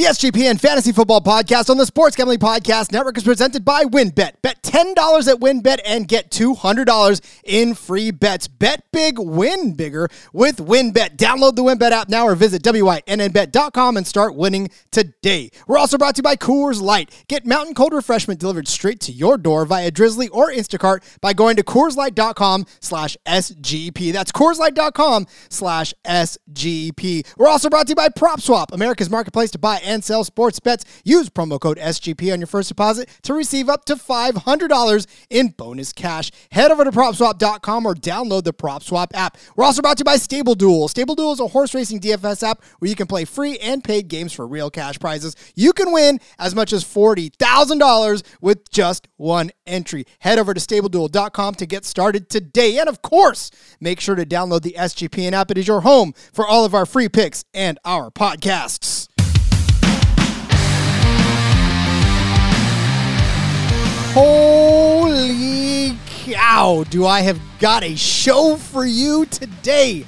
The SGPN Fantasy Football Podcast on the Sports Gambling Podcast Network is presented by WynnBET. Bet $10 at WynnBET and get $200 in free bets. Bet big, win bigger with WynnBET. Download the WynnBET app now or visit WYNNBet.com and start winning today. We're also brought to you by Coors Light. Get mountain cold refreshment delivered straight to your door via Drizzly or Instacart by going to CoorsLight.com slash SGP. That's CoorsLight.com slash SGP. We're also brought to you by PropSwap, America's marketplace to buy and sell sports bets. Use promo code SGP on your first deposit to receive up to $500 in bonus cash. Head over to PropSwap.com or download the PropSwap app. We're also brought to you by Stable Duel. Stable Duel is a horse racing DFS app where you can play free and paid games for real cash prizes. You can win as much as $40,000 with just one entry. Head over to StableDuel.com to get started today. And of course, make sure to download the SGPN app. It is your home for all of our free picks and our podcasts. Holy cow, do I have got a show for you today?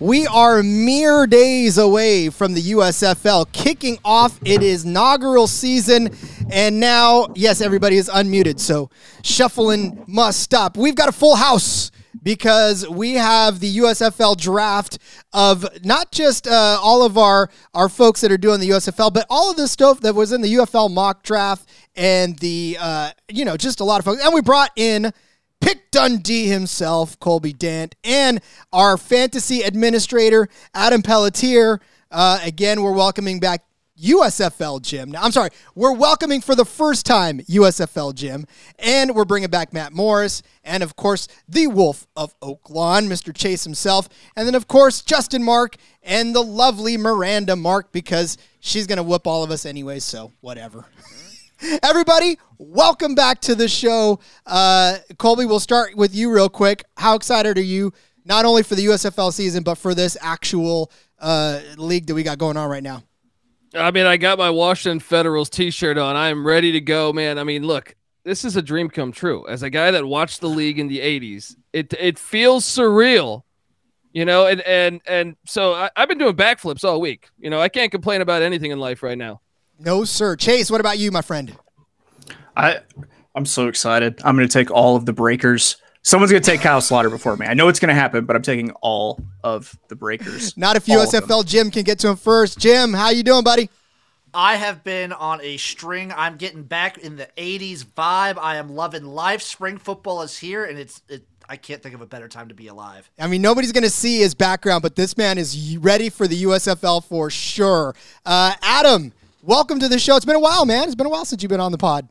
We are mere days away from the USFL kicking off its inaugural season. And now, yes, everybody is unmuted, so shuffling must stop. We've got a full house because we have the USFL draft of not just uh, all of our our folks that are doing the USFL, but all of the stuff that was in the UFL mock draft and the uh, you know just a lot of folks. And we brought in Pick Dundee himself, Colby Dant, and our fantasy administrator Adam Pelletier. Uh, again, we're welcoming back USFL Jim. Now, I'm sorry, we're welcoming for the first time USFL Jim, and we're bringing back Matt Morse, and of course, the Wolf of Oak Lawn, Mr. Chase himself, and then, of course, Justin Mark and the lovely Miranda Mark, because she's going to whoop all of us anyway, so whatever. Everybody, welcome back to the show. Uh, Colby, we'll start with you real quick. How excited are you, not only for the USFL season, but for this actual uh, league that we got going on right now? I mean, I got my Washington Federals T-shirt on. I am ready to go, man. I mean, look, this is a dream come true. As a guy that watched the league in the '80s, it it feels surreal, you know. And and and so I, I've been doing backflips all week. You know, I can't complain about anything in life right now. No, sir. Chase, what about you, my friend? I I'm so excited. I'm going to take all of the breakers. Someone's going to take Kyle Sloter before me. I know it's going to happen, but I'm taking all of the breakers. Not if All of them. USFL Jim can get to him first. Jim, how you doing, buddy? I have been on a string. I'm getting back in the 80s vibe. I am loving life. Spring football is here, and it's it. I can't think of a better time to be alive. I mean, nobody's going to see his background, but this man is ready for the USFL for sure. Uh, Adam, welcome to the show. It's been a while, man. It's been a while since you've been on the pod.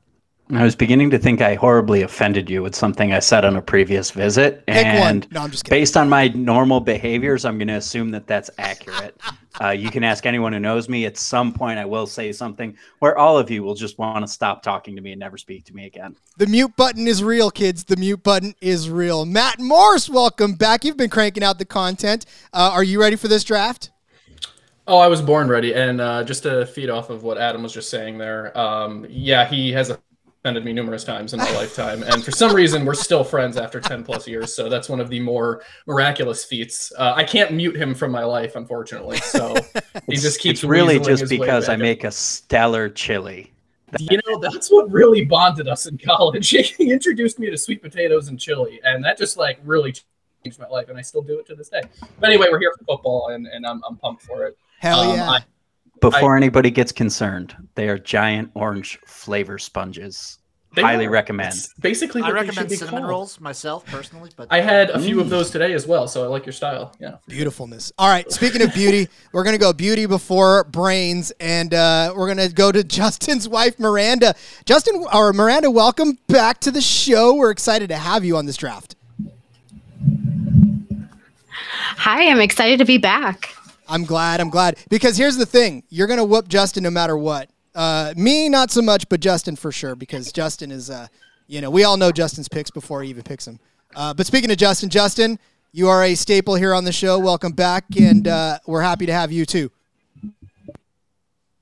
I was beginning to think I horribly offended you with something I said on a previous visit. Pick and No, I'm just kidding. based on my normal behaviors, I'm going to assume that that's accurate. uh, you can ask anyone who knows me. At some point, I will say something where all of you will just want to stop talking to me and never speak to me again. The mute button is real, kids. The mute button is real. Matt Morse, welcome back. You've been cranking out the content. Uh, are you ready for this draft? Oh, I was born ready. And uh, just to feed off of what Adam was just saying there, um, yeah, he has offended me numerous times in my lifetime. And for some reason, we're still friends after 10 plus years. So that's one of the more miraculous feats. Uh, I can't mute him from my life, unfortunately. So he just keeps It's really just because I make a stellar chili. You know, that's what really bonded us in college. he introduced me to sweet potatoes and chili, and that just like really changed my life, and I still do it to this day. But anyway, we're here for football, and, and I'm, I'm pumped for it. Hell Um, yeah. I- Before anybody gets concerned, they are giant orange flavor sponges. They Highly are. recommend. It's basically, I what they should recommend cinnamon called. rolls myself personally, but I had a few of Mm. those today as well, so I like your style. Yeah. Beautifulness. All right. Speaking of beauty, we're going to go beauty before brains, and uh, we're going to go to Justin's wife, Miranda. Justin, or Miranda, welcome back to the show. We're excited to have you on this draft. Hi, I'm excited to be back. I'm glad. I'm glad. Because here's the thing you're going to whoop Justin no matter what. Uh, me, not so much, but Justin for sure, because Justin is, uh, you know, we all know Justin's picks before he even picks them. Uh, but speaking of Justin, Justin, you are a staple here on the show. Welcome back, and uh, we're happy to have you too.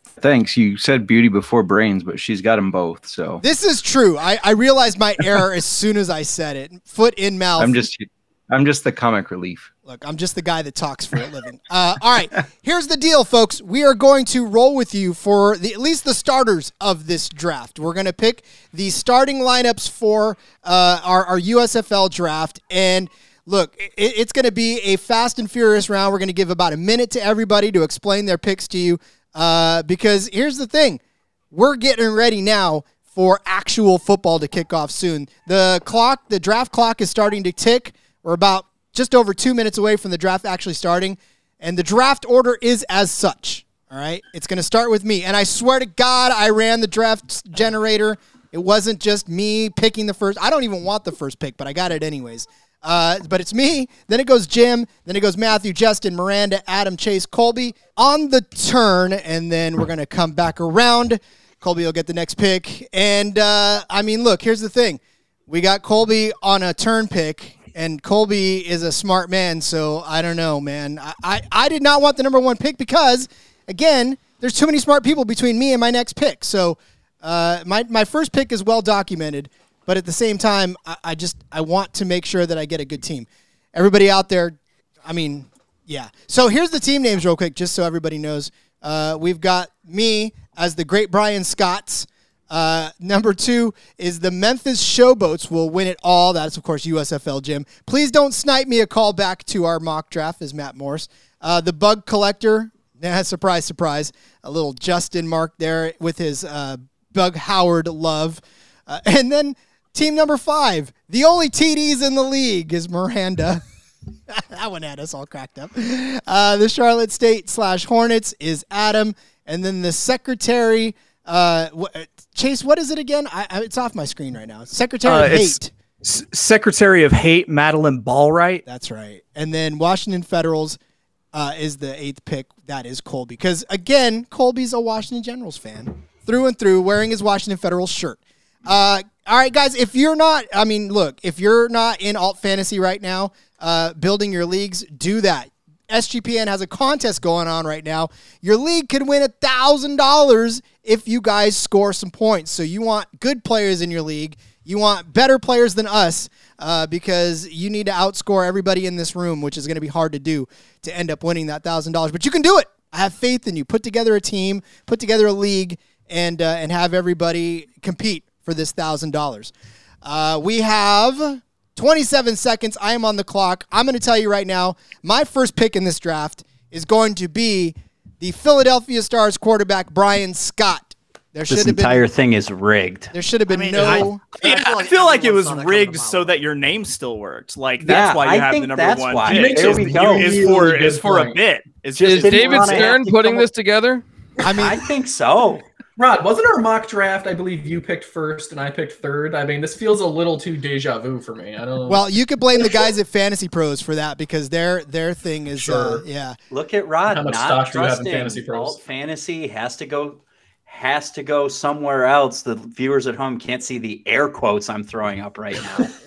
Thanks. You said beauty before brains, but she's got them both. So This is true. I, I realized my error as soon as I said it. Foot in mouth. I'm just I'm just the comic relief. Look, I'm just the guy that talks for a living. Uh, all right, here's the deal, folks. We are going to roll with you for the, at least the starters of this draft. We're going to pick the starting lineups for uh, our, our USFL draft. And look, it, it's going to be a fast and furious round. We're going to give about a minute to everybody to explain their picks to you. Uh, because here's the thing we're getting ready now for actual football to kick off soon. The clock, the draft clock is starting to tick. We're about just over two minutes away from the draft actually starting, and the draft order is as such. All right, it's going to start with me, and I swear to God, I ran the draft generator. It wasn't just me picking the first. I don't even want the first pick, but I got it anyways. Uh, but it's me. Then it goes Jim. Then it goes Matthew, Justin, Miranda, Adam, Chase, Colby on the turn, and then we're gonna come back around. Colby will get the next pick, and uh, I mean, look, here's the thing: we got Colby on a turn pick, and Colby is a smart man. So I don't know, man. I, I, I did not want the number one pick because, again, there's too many smart people between me and my next pick. So uh, my my first pick is well documented, but at the same time, I, I just I want to make sure that I get a good team. Everybody out there, I mean, yeah. So here's the team names real quick, just so everybody knows. Uh, we've got me as the great Bryan Scotts. Uh, number two is the Memphis Showboats will win it all. That's, of course, USFL Jim. Please don't snipe me a call back to our mock draft, is Matt Morse. Uh, the Bug Collector, yeah, surprise, surprise. A little Justin Mark there with his uh, Bug Howard love. Uh, and then team number five, the only TDs in the league is Miranda. that one had us all cracked up. Uh, the Charlotte State slash Hornets is Adam. And then the secretary, uh, wh- Chase, what is it again? I, I, it's off my screen right now. Secretary Uh, of Hate. S- Secretary of Hate, Madeleine Albright. That's right. And then Washington Federals uh, is the eighth pick. That is Colby. Because again, Colby's a Washington Generals fan through and through, wearing his Washington Federals shirt. Uh, all right, guys. If you're not, I mean, look, if you're not in alt fantasy right now, uh, building your leagues, do that. SGPN has a contest going on right now. Your league could win a thousand dollars if you guys score some points. So you want good players in your league. You want better players than us uh, because you need to outscore everybody in this room, which is going to be hard to do to end up winning that thousand dollars. But you can do it. I have faith in you. Put together a team, put together a league, and uh, and have everybody compete for this thousand dollars. Uh, we have 27 seconds. I am on the clock. I'm going to tell you right now. My first pick in this draft is going to be the Philadelphia Stars quarterback Bryan Scott. There should This have been entire thing is rigged. there should have been I mean, no. I, Yeah, I feel like it was saw that rigged so that your name still worked. Like that's Yeah, why I you have think the number that's one. why. pick. There Is, we the- go. is for is for a bit. Is just didn't David Stern putting this together? I mean, I think so. Rod, wasn't our mock draft? I believe you picked first and I picked third. I mean, this feels a little too deja vu for me. I don't. well, you could blame the guys at Fantasy Pros for that because their their thing is, uh, yeah. Look Look at Rod how much not stock do you have in Fantasy Pros. alt fantasy has to go has to go somewhere else. The viewers at home can't see the air quotes I'm throwing up right now.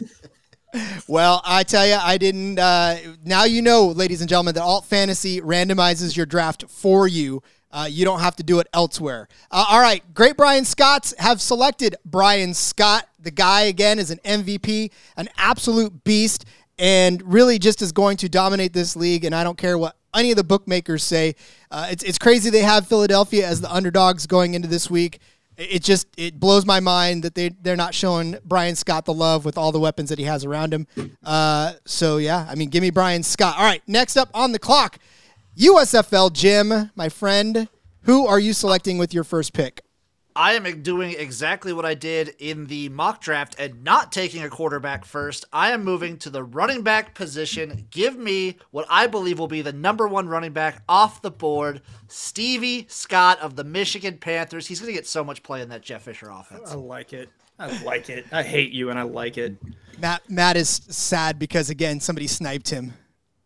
Well, I tell you, I didn't. Uh, now you know, ladies and gentlemen, that Alt Fantasy randomizes your draft for you. Uh, you don't have to do it elsewhere. Uh, all right, great Bryan Scotts have selected Bryan Scott. The guy, again, is an MVP, an absolute beast, and really just is going to dominate this league. And I don't care what any of the bookmakers say. Uh, it's, it's crazy they have Philadelphia as the underdogs going into this week it just it blows my mind that they they're not showing Bryan Scott the love with all the weapons that he has around him. Uh, so yeah, I mean, give me Bryan Scott. All right, next up on the clock, USFL Jim, my friend. Who are you selecting with your first pick? I am doing exactly what I did in the mock draft and not taking a quarterback first. I am moving to the running back position. Give me what I believe will be the number one running back off the board, Stevie Scott of the Michigan Panthers. He's going to get so much play in that Jeff Fisher offense. I like it. I like it. I hate you and I like it. Matt Matt is sad because again somebody sniped him.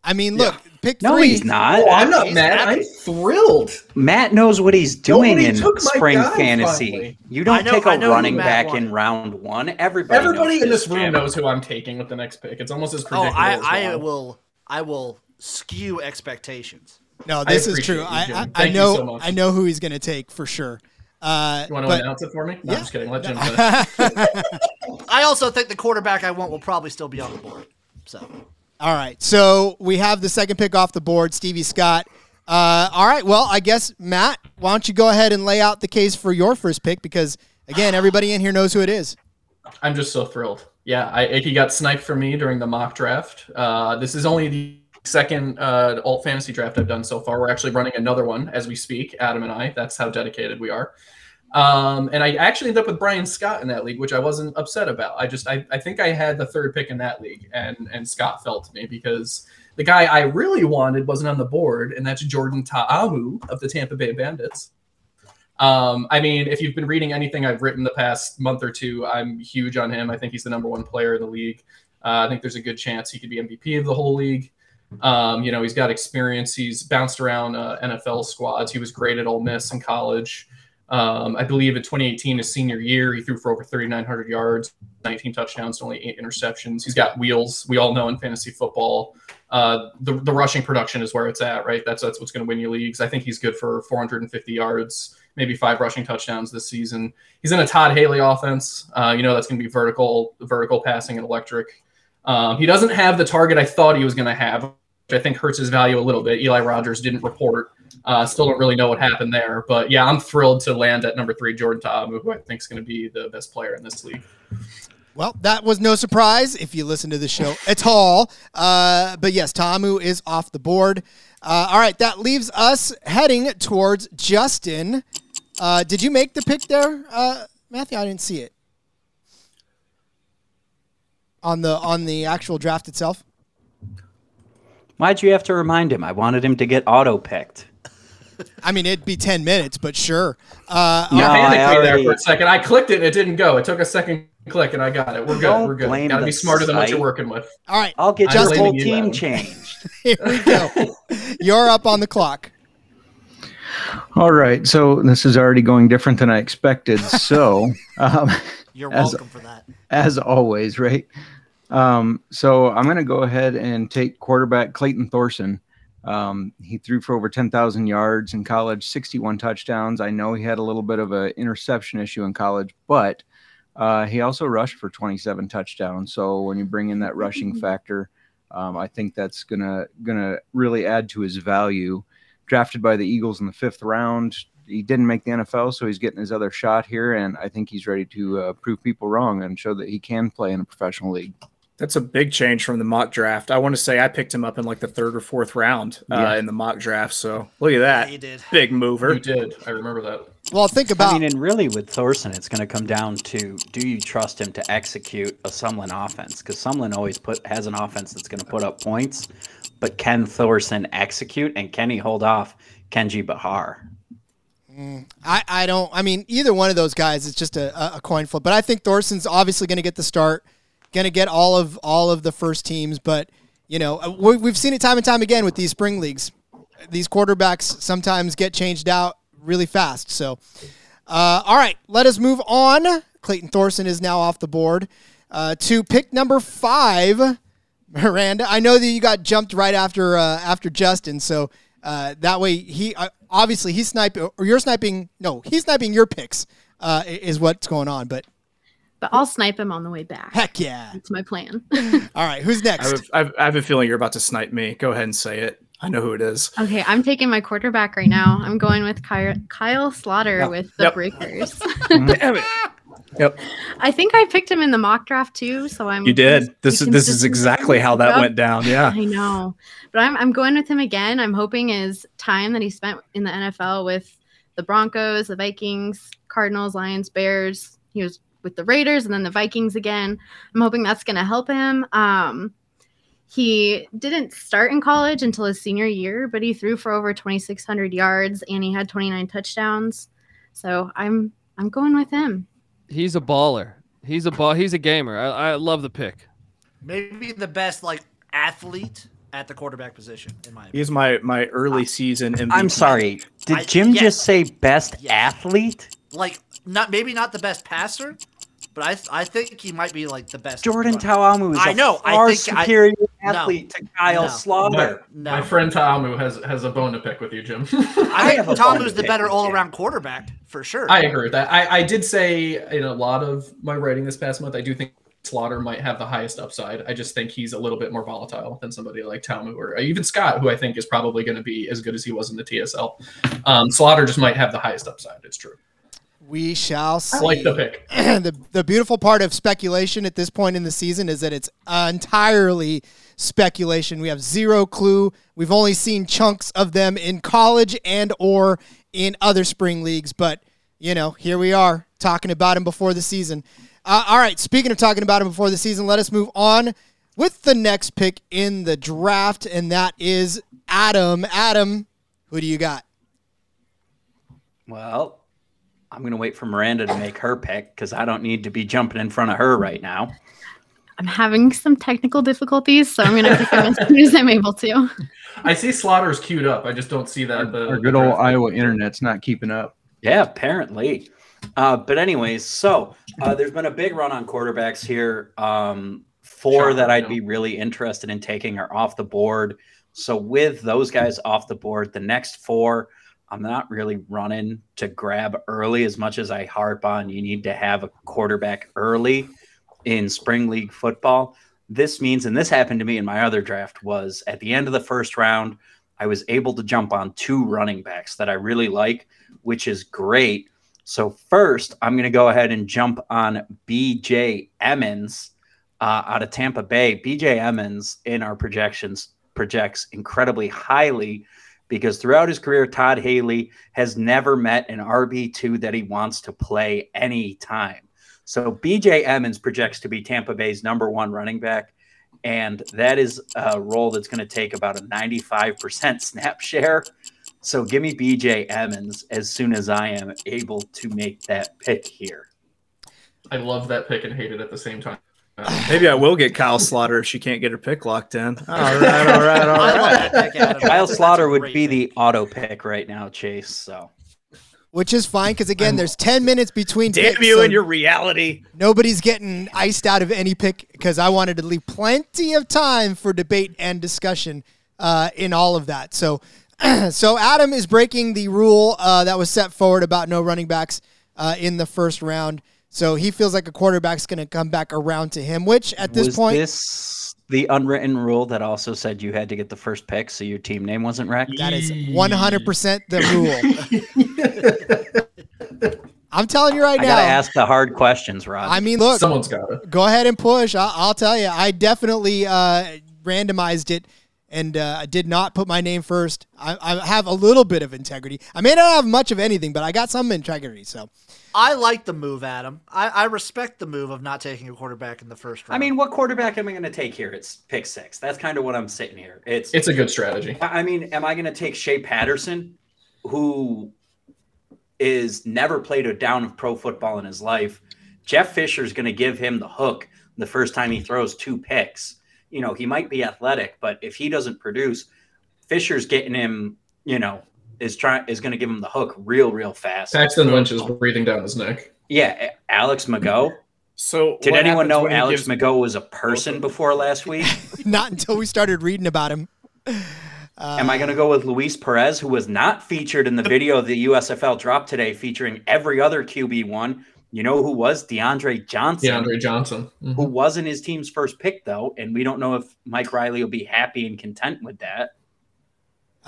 I mean, look, pick No, three. he's not. Oh, I'm not He's mad. happy. I'm thrilled. Matt knows what he's doing Nobody in took spring guy, fantasy. finally. You don't know- take a running back wanted. in round one. Everybody, Everybody knows in this this room Jim. knows who I'm taking with the next pick. It's almost as Oh, predictable. I, as I will I will skew expectations. No, this is true. you, I, I, I know so. I know who he's going to take for sure. Uh, You want to but- announce it for me? No, Yeah. I'm just kidding. Let Jim. I also think the quarterback I want will probably still be on the board. So All right. So we have the second pick off the board, Stevie Scott. Uh, all right. Well, I guess Matt, why don't you go ahead and lay out the case for your first pick because again, everybody in here knows who it is. I'm just so thrilled. Yeah, I, he got sniped for me during the mock draft. Uh, this is only the second uh, alt fantasy draft I've done so far. We're actually running another one as we speak, Adam and I. That's how dedicated we are. Um, and I actually ended up with Bryan Scott in that league, which I wasn't upset about. I just I, I think I had the third pick in that league, and and Scott fell to me because the guy I really wanted wasn't on the board, and that's Jordan Ta'amu of the Tampa Bay Bandits. Um, I mean, if you've been reading anything I've written the past month or two, I'm huge on him. I think he's the number one player in the league. Uh, I think there's a good chance he could be MVP of the whole league. Um, you know, he's got experience. He's bounced around uh, NFL squads. He was great at Ole Miss in college. Um, I believe in 2018, his senior year, he threw for over 3,900 yards, 19 touchdowns, only eight interceptions. He's got wheels. We all know in fantasy football, uh, the, the rushing production is where it's at, right? That's that's what's going to win you leagues. I think he's good for 450 yards, maybe five rushing touchdowns this season. He's in a Todd Haley offense. Uh, you know that's going to be vertical, vertical passing and electric. Um, he doesn't have the target I thought he was going to have, which I think hurts his value a little bit. Eli Rogers didn't report uh, still don't really know what happened there, but yeah, I'm thrilled to land at number three, Jordan Ta'amu, who I think is going to be the best player in this league. Well, that was no surprise if you listen to the show at all. Uh, but yes, Ta'amu is off the board. Uh, all right, that leaves us heading towards Justin. Uh, did you make the pick there, uh, Matthew? I didn't see it on the on the actual draft itself. Why'd you have to remind him? I wanted him to get auto picked. I mean, it'd be 10 minutes, but sure. Uh, yeah, No, panicked I me there for a second. I clicked it and it didn't go. It took a second click and I got it. We're good. Don't We're good. blame Got to be smarter than what you're working with. all right, I'll get I'm your whole team Adam. changed. here we go. You're up on the clock. All right. So this is already going different than I expected. So, um, You're As- welcome for that. as always, right? Um, so I'm going to go ahead and take quarterback Clayton Thorson. Um, he threw for over 10,000 yards in college, 61 touchdowns. I know he had a little bit of an interception issue in college, but uh, he also rushed for 27 touchdowns. So when you bring in that rushing factor, um, I think that's gonna gonna really add to his value. Drafted by the Eagles in the fifth round, he didn't make the NFL, so he's getting his other shot here, and I think he's ready to uh, prove people wrong and show that he can play in a professional league. That's a big change from the mock draft. I want to say I picked him up in like the third or fourth round uh, Yeah. in the mock draft. So look at Yeah, that he did. big mover. You did. I remember that. Well, think about I mean, and really with Thorson, it's going to come down to do you trust him to execute a Sumlin offense? Because Sumlin always put has an offense that's going to put up points, but can Thorson execute and can he hold off Kenji Bahar? I, I don't. I mean, either one of those guys is just a, a- a coin flip. But I think Thorson's obviously going to get the start, going to get all of all of the first teams. But you know, uh, we, we've seen it time and time again with these spring leagues. These quarterbacks sometimes get changed out really fast. So, uh, all right, let us move on. Clayton Thorson is now off the board uh, to pick number five. Miranda, I know that you got jumped right after uh, after Justin, so uh, that way he uh, obviously he's sniping or you're sniping. No, he's sniping your picks. Uh, is what's going on. But But I'll snipe him on the way back. heck yeah! That's my plan. All right, who's I next? have, I, have, I have a feeling you're about to snipe me. Go ahead and say it. I know who it is. okay, I'm taking my quarterback right now. I'm going with Kyle, Kyle Sloter Yep. with the Yep. Breakers. Mhm. Damn it. Yep, I think I picked him in the mock draft too, so I'm you did. This is this is exactly how that Yep. went down. Yeah. I know, but I'm I'm going with him again. I'm hoping his time that he spent in the NFL with the Broncos, the Vikings, Cardinals, Lions, Bears. He was with the Raiders and then the Vikings again. I'm hoping that's going to help him. Um, he didn't start in college until his senior year, but he threw for over 2,600 yards and he had 29 touchdowns. So I'm I'm going with him. He's a baller. He's a ball. He's a gamer. I, I love the pick. Maybe the best like athlete at the quarterback position, in my opinion. He's my my early season MVP. I'm sorry. Did I- Jim yes. just say best Yes. athlete? Like not maybe not the best passer, but I I think he might be like the best. Jordan runner. Ta'amu is I a know, I far think I- superior No. athlete to Kyle No. Sloter. No. My friend Ta'amu has has a bone to pick with you, Jim. I think Tom bone is the better all around quarterback for sure. I agree with that. I, I did say in a lot of my writing this past month, I do think Sloter might have the highest upside. I just think he's a little bit more volatile than somebody like Ta'amu or even Scott, who I think is probably going to be as good as he was in the TSL. Um, Sloter just might have the highest upside. It's true. We shall see. I like the pick. the the beautiful part of speculation at this point in the season is that it's entirely speculation. We have zero clue. We've only seen chunks of them in college and or in other spring leagues, but you know, here we are talking about him before the season. Uh, all right, speaking of talking about him before the season, let us move on with the next pick in the draft, and that is Adam. Adam, who do you got? Well, I'm going to wait for Miranda to make her pick because I don't need to be jumping in front of her right now. I'm having some technical difficulties, so I'm going to pick him as soon as I'm able to. I see Sloter's queued up. I just don't see that. The, Our good old Iowa internet's not keeping up. Yeah, apparently. Uh, but anyways, so uh, there's been a big run on quarterbacks here. Um, four Shocker, that I'd yeah. be really interested in taking are off the board. So with those guys off the board, the next four, I'm not really running to grab early as much as I harp on. You need to have a quarterback early in spring league football. This means, and this happened to me in my other draft, was at the end of the first round, I was able to jump on two running backs that I really like, which is great. So first, I'm going to go ahead and jump on BJ Emmons uh, out of Tampa Bay. BJ Emmons in our projections projects incredibly highly because throughout his career, Todd Haley has never met an RB2 that he wants to play anytime. So BJ Emmons projects to be Tampa Bay's number one running back. And that is a role that's going to take about a 95% snap share. So give me BJ Emmons as soon as I am able to make that pick here. I love that pick and hate it at the same time. Maybe I will get Kyle Sloter if she can't get her pick locked in. All right, all right, all right. I love that pick, Kyle Sloter would be pick. the auto pick right now, Chase. So Which is fine because again, there's ten minutes between. Damn picks, you so and your reality. nobody's getting iced out of any pick because I wanted to leave plenty of time for debate and discussion uh, in all of that. So, so Adam is breaking the rule uh, that was set forward about no running backs uh, in the first round. So he feels like a quarterback's going to come back around to him, which at this was point, this the unwritten rule that also said you had to get the first pick so your team name wasn't wrecked? that is 100% the rule. I'm telling you right I now. gotta ask the hard questions, Rod. I mean, look, Someone's got it. go ahead and push. I'll, I'll tell you, I definitely uh, randomized it and uh, did not put my name first. I, I have a little bit of integrity. I may not have much of anything, but I got some integrity. So I like the move, Adam. I, I respect the move of not taking a quarterback in the first round. I mean, what quarterback am I going to take here? It's pick six. That's kind of what I'm sitting here. It's, It's a good strategy. I I mean, am I going to take Shea Patterson, who is never played a down of pro football in his life? Jeff Fisher's going to give him the hook the first time he throws two picks. You know, he might be athletic, but if he doesn't produce, Fisher's getting him. You know, is trying is going to give him the hook real, real fast. Paxton Lynch is breathing down his neck. Yeah, Alex Mago. So, Did anyone know Alex gives- Mago was a person before last week? not until we started reading about him. Am I going to go with Luis Perez, who was not featured in the video the USFL dropped today, featuring every other QB one? You know who was DeAndre Johnson, DeAndre Johnson. Mhm. who wasn't his team's first pick though, and we don't know if Mike Riley will be happy and content with that.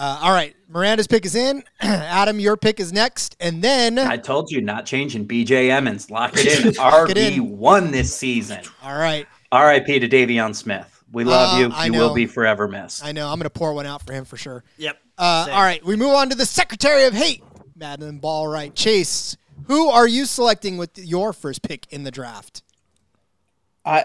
Uh, all right, Miranda's pick is in. Adam, your pick is next, and then I told you not changing. BJ Emmons, locked it in. Lock it. RB one this season. all right, R.I.P. to De'Veon Smith. We love Uh, you. I You know. will be forever missed. I know I'm going to pour one out for him for sure. Yep. Uh, all right, we move on to the Secretary of Hate, Madeline Ball. Right, Chase. Who are you selecting with your first pick in the draft? I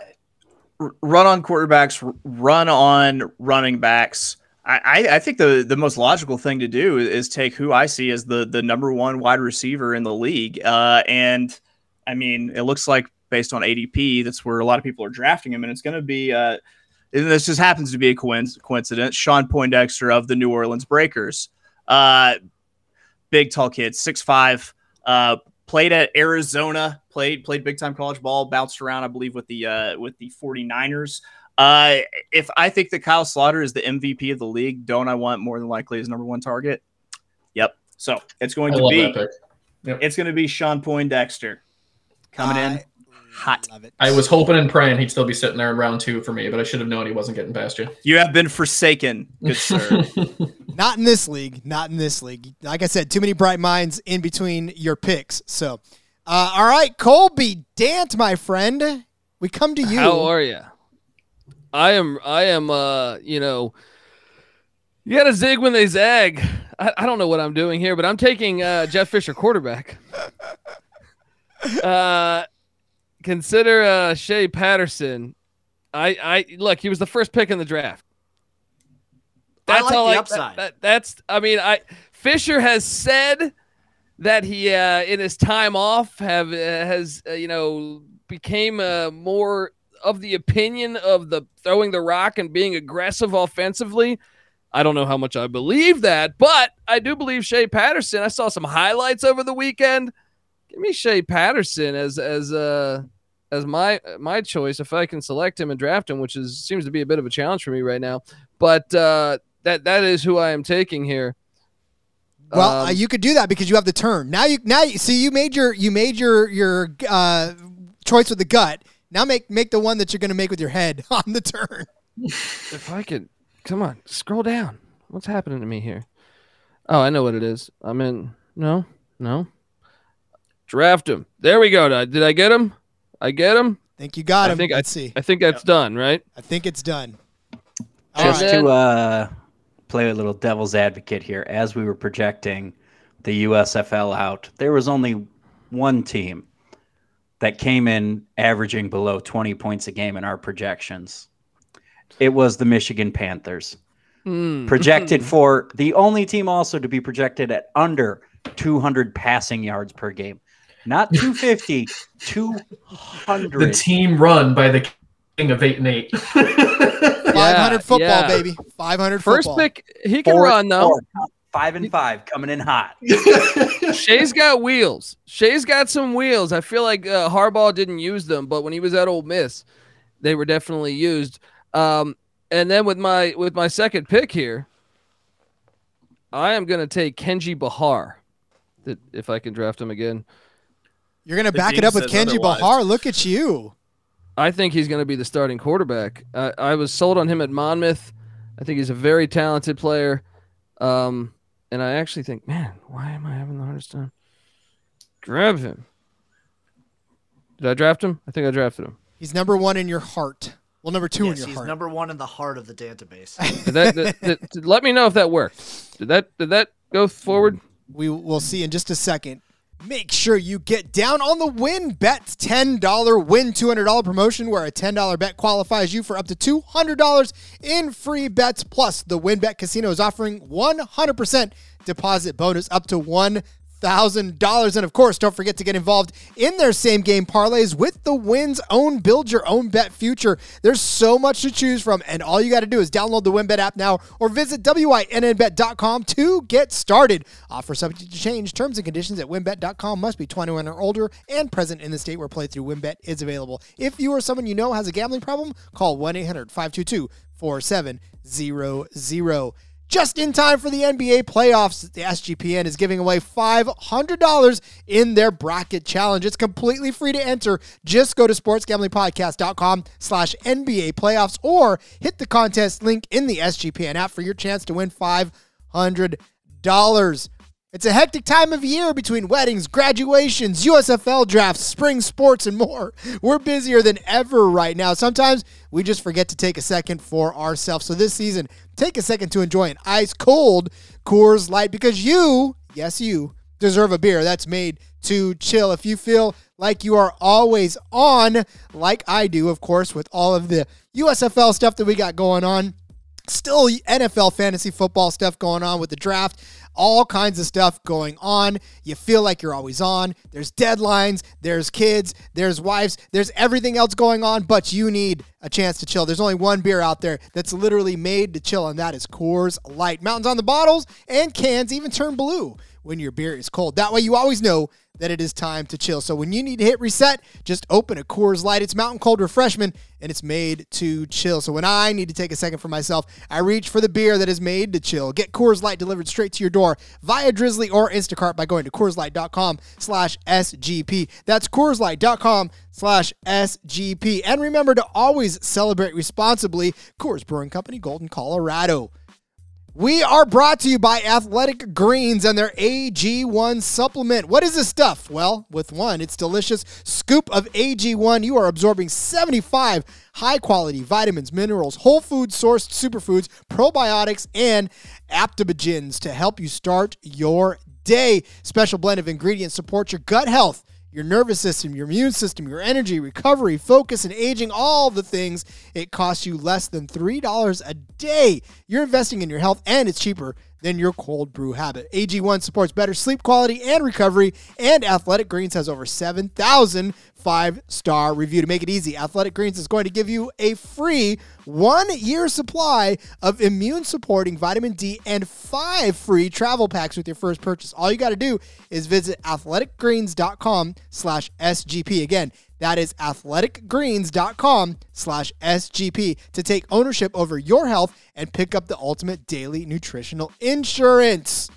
r- run on quarterbacks, r- run on running backs. I, I, think the, the most logical thing to do is take who I see as the the number one wide receiver in the league. Uh, and I mean, it looks like based on ADP, that's where a lot of people are drafting him, and it's going to be. Uh, and this just happens to be a coincidence. Shawn Poindexter of the New Orleans Breakers, uh, big tall kid, six five. Uh, played at Arizona, played played big time college ball, bounced around, I believe, with the uh, with the 49ers. Uh, if I think that Kyle Sloter is the MVP of the league, don't I want more than likely his number one target? Yep. So it's going I to be that pick. it's going to be Shawn Poindexter coming in. Uh, hot. Love it. I was hoping and praying he'd still be sitting there in round two for me, but I should have known he wasn't getting past you. You have been forsaken, good sir. Not in this league. Not in this league. Like I said, too many bright minds in between your picks. So, uh, all right, Colby Dant, my friend, we come to you. How are you? I am. I am. Uh, you know, you got to zig when they zag. I, I don't know what I'm doing here, but I'm taking uh, Jeff Fisher, quarterback. uh, consider uh, Shea Patterson. I, I look. He was the first pick in the draft. I like all I- upside. that- that's. I mean, I Fisher has said that he uh, in his time off have uh, has uh, you know became uh, more of the opinion of the throwing the rock and being aggressive offensively. I don't know how much I believe that, but I do believe Shea Patterson. I saw some highlights over the weekend. Give me Shea Patterson as as uh as my my choice if I can select him and draft him, which is seems to be a bit of a challenge for me right now. But uh, that that is who I am taking here. Well, Um, uh, you could do that because you have the turn. Now you now you see you made your you made your your uh, choice with the gut. Now make make the one that you're going to make with your head on the turn. If I could, come on, scroll down. What's happening to me here? Oh, I know what it is. I'm in. No, no. Draft him. There we go. Did I, get him? I get him. think you got him. I think I- Let's see. I think that's done, right? I think it's done. All Just right. to uh, play a little devil's advocate here, as we were projecting the USFL out, there was only one team that came in averaging below 20 points a game in our projections. It was the Michigan Panthers. Hmm. Projected for the only team also to be projected at under 200 passing yards per game. Not 250, 200. The team run by the king of eight and eight. 500 football, yeah. baby. 500 First football. pick, he can Four- run though. four, five and five coming in hot. Shea's got wheels. Shea's got some wheels. I feel like uh, Harbaugh didn't use them, but when he was at Ole Miss, they were definitely used. Um, and then with my with my second pick here, I am going to take Kenji Bahar. That if I can draft him again, You're going to back it up with Kenji otherwise. Bahar. Look at you. I think he's going to be the starting quarterback. I, I was sold on him at Monmouth. I think he's a very talented player. Um, and I actually think, man, why am I having the hardest time? Grab him. Did I draft him? I think I drafted him. He's number one in your heart. Well, number two in yes, your he's heart. number one in the heart of the database. Did that, did- did- did- let me know if that worked. Did that did that go forward? we will see in just a second. Make sure you get down on the win bets $10 win $200 promotion where a $10 bet qualifies you for up to $200 in free bets. Plus, the WynnBET casino is offering 100% deposit bonus up to $1,000. And of course, don't forget to get involved in their same game parlays with the Win's own build your own bet future. There's so much to choose from, and all you got to do is download the WynnBET app now or visit WINNBet.com to get started. Offer subject to change. Terms and conditions at WynnBET.com must be 21 or older and present in the state where playthrough WynnBET is available. If you or someone you know has a gambling problem, call 1 800 522 4700. Just in time for the NBA playoffs, the SGPN is giving away $500 in their bracket challenge. It's completely free to enter. Just go to sportsgamblingpodcast.com slash NBA playoffs or hit the contest link in the SGPN app for your chance to win $500. It's a hectic time of year between weddings, graduations, USFL drafts, spring sports, and more. We're busier than ever right now. Sometimes we just forget to take a second for ourselves. So this season, take a second to enjoy an ice cold Coors Light because you, yes, you, deserve a beer that's made to chill. If you feel like you are always on, like I do, of course, with all of the USFL stuff that we got going on, still NFL fantasy football stuff going on with the draft, all kinds of stuff going on. You feel like you're always on. There's deadlines, there's kids, there's wives, there's everything else going on, but you need a chance to chill. There's only one beer out there that's literally made to chill, and that is Coors Light. Mountains on the bottles and cans even turn blue when your beer is cold. That way you always know that it is time to chill. So when you need to hit reset, just open a Coors Light. It's mountain cold refreshment and it's made to chill. So when I need to take a second for myself, I reach for the beer that is made to chill. Get Coors Light delivered straight to your door via Drizzly or Instacart by going to CoorsLight.com slash SGP. That's CoorsLight.com slash SGP. And remember to always celebrate responsibly. Coors Brewing Company, Golden, Colorado. We are brought to you by Athletic Greens and their AG1 supplement. What is this stuff? Well, with one, it's delicious scoop of AG1. You are absorbing 75 high quality vitamins, minerals, whole food sourced superfoods, probiotics, and adaptogens to help you start your day. Special blend of ingredients support your gut health your nervous system, your immune system, your energy, recovery, focus, and aging, all the things. It costs you less than $3 a day. You're investing in your health and it's cheaper than your cold brew habit. AG1 supports better sleep quality and recovery, and Athletic Greens has over 7,000 five star review. To make it easy, Athletic Greens is going to give you a free one year supply of immune supporting vitamin D and five free travel packs with your first purchase. All you got to do is visit athleticgreens.com slash SGP. Again, that is athleticgreens.com slash SGP to take ownership over your health and pick up the ultimate daily nutritional insurance.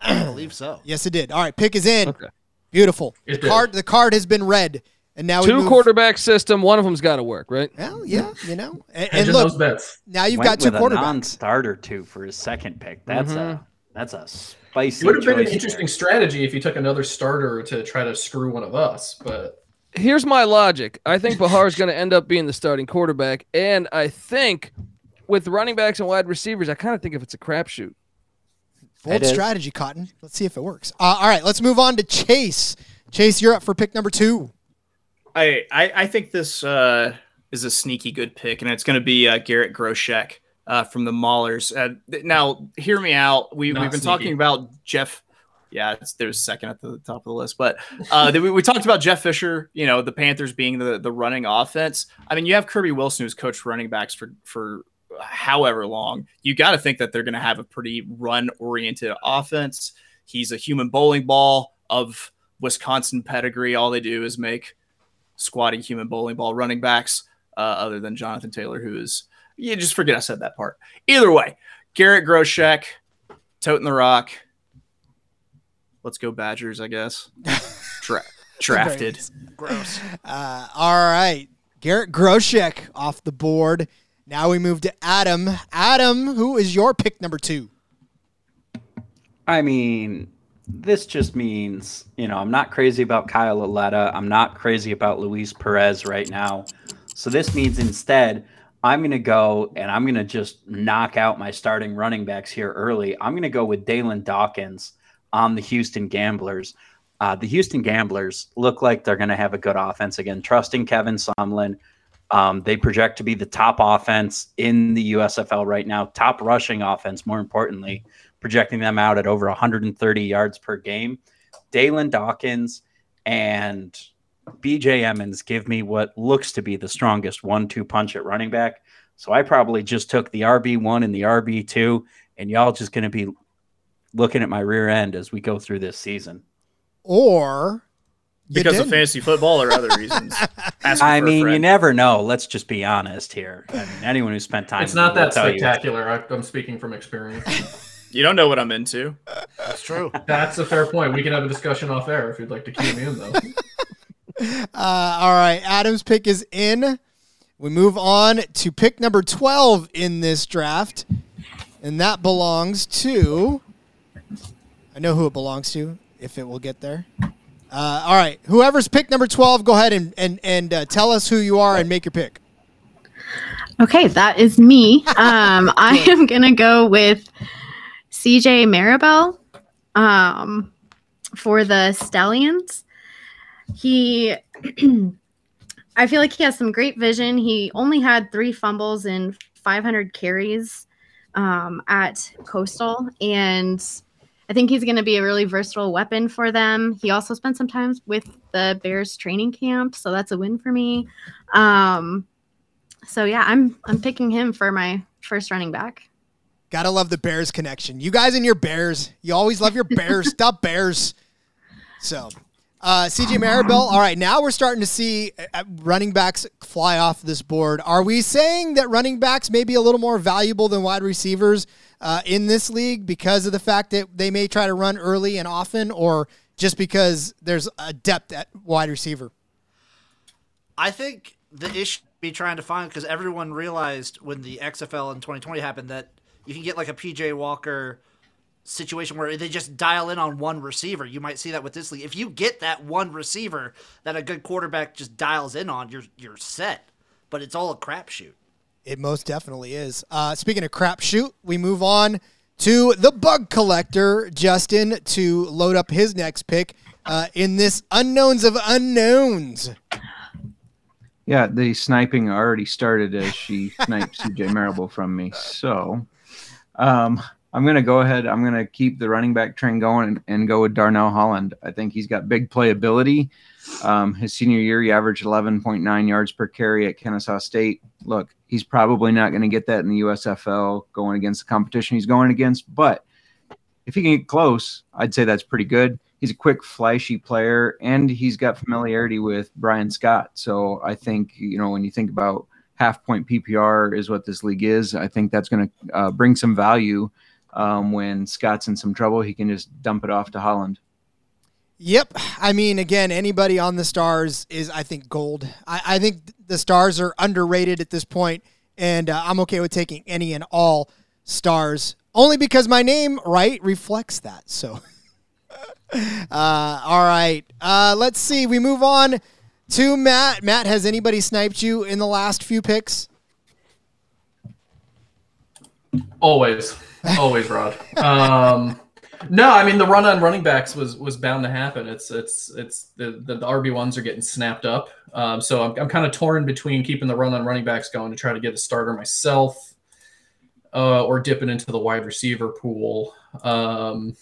I believe so. Yes, it did. All right, pick is in. Okay. Beautiful. It The did. card, the card has been read. And now we Two move- quarterback system. One of them's got to work, right? Well, yeah, you know. And, and look, those bets. now you've Went got two with a quarterbacks. non-starter too for his second pick. That's a mm-hmm. that's a spicy. It would have been an choice interesting there. strategy if you took another starter to try to screw one of us, but Here's my logic. I think Bahar is going to end up being the starting quarterback, and I think with running backs and wide receivers, I kind of think if it's a crapshoot. Bold strategy, Cotton. Let's see if it works. Uh, all right, let's move on to Chase. Chase, you're up for pick number two. I, I I think this uh, is a sneaky good pick, and it's going to be uh, Garrett Groshek uh, from the Maulers. Uh, th- now, hear me out. We, Not we've been sneaky. talking about Jeff. Yeah, it's, there's second at the top of the list, but uh, we, we talked about Jeff Fisher. You know, the Panthers being the the running offense. I mean, you have Kirby Wilson who's coached running backs for for however long. You got to think that they're going to have a pretty run oriented offense. He's a human bowling ball of Wisconsin pedigree. All they do is make squatting human bowling ball running backs, uh, other than Jonathan Taylor, who is you just forget I said that part. Either way, Garrett Groshek, toting the rock. Let's go Badgers, I guess. Dra- drafted. Gross. Uh, all right, Garrett Groshek off the board. Now we move to Adam. Adam, who is your pick number two? I mean, this just means, you know, I'm not crazy about Kyle Lauletta. I'm not crazy about Luis Perez right now. So this means instead, I'm going to go and I'm going to just knock out my starting running backs here early. I'm going to go with Dalyn Dawkins on the Houston Gamblers. Uh, the Houston Gamblers look like they're going to have a good offense again, trusting Kevin Sumlin. Um, they project to be the top offense in the USFL right now, top rushing offense, more importantly projecting them out at over 130 yards per game. Dalyn Dawkins and BJ Emmons give me what looks to be the strongest one two punch at running back. So I probably just took the RB1 and the RB2, and y'all just going to be looking at my rear end as we go through this season. Or Because of didn't. fantasy football or other reasons. I mean, you never know. Let's just be honest here. I mean, anyone who spent time it's not that spectacular. I, I'm speaking from experience. You don't know what I'm into. That's true. That's a fair point. We can have a discussion off air if you'd like to cue me in, though. Uh, all right, Adam's pick is in. We move on to pick number 12 in this draft, and that belongs to. I know who it belongs to, if it will get there. Uh, all right, whoever's pick number 12, go ahead and, and, and uh, tell us who you are and make your pick. Okay, that is me. Um, I am gonna go with CJ Marable um, for the Stallions. He, I feel like he has some great vision. He only had three fumbles in 500 carries um, at Coastal, and I think he's going to be a really versatile weapon for them. He also spent some time with the Bears training camp, so that's a win for me. Um, so yeah, I'm I'm picking him for my first running back. Gotta love the Bears connection. You guys and your Bears. You always love your Bears. Stop Bears. So, uh, CJ Marable. All right, now we're starting to see uh, running backs fly off this board. Are we saying that running backs may be a little more valuable than wide receivers uh, in this league because of the fact that they may try to run early and often, or just because there's a depth at wide receiver? I think the issue be trying to find because everyone realized when the XFL in 2020 happened that you can get like a PJ Walker situation where they just dial in on one receiver. You might see that with this league. If you get that one receiver that a good quarterback just dials in on, you're you're set. But it's all a crapshoot. It most definitely is. Uh, speaking of crapshoot, we move on to the bug collector, Justin, to load up his next pick uh, in this unknowns of unknowns. Yeah, the sniping already started as she sniped CJ Marable from me. So um, I'm going to go ahead. I'm going to keep the running back train going and, and, go with Darnell Holland. I think he's got big playability. Um, his senior year, he averaged 11.9 yards per carry at Kennesaw State. Look, he's probably not going to get that in the USFL going against the competition he's going against. But if he can get close, I'd say that's pretty good he's a quick, flashy player, and he's got familiarity with Bryan Scott. So I think you know when you think about half point PPR is what this league is. I think that's going to uh, bring some value um, when Scott's in some trouble. He can just dump it off to Holland. Yep. I mean, again, anybody on the Stars is, I think, gold. I, I think the Stars are underrated at this point, and uh, I'm okay with taking any and all Stars, only because my name, right, reflects that. So. Uh, all right. Uh, let's see. We move on to Matt. Matt, has anybody sniped you in the last few picks? Always, always, Rod. Um, no, I mean the run on running backs was was bound to happen. It's it's it's the the, the RB ones are getting snapped up. Um, so I'm I'm kind of torn between keeping the run on running backs going to try to get a starter myself, uh, or dipping into the wide receiver pool. Um,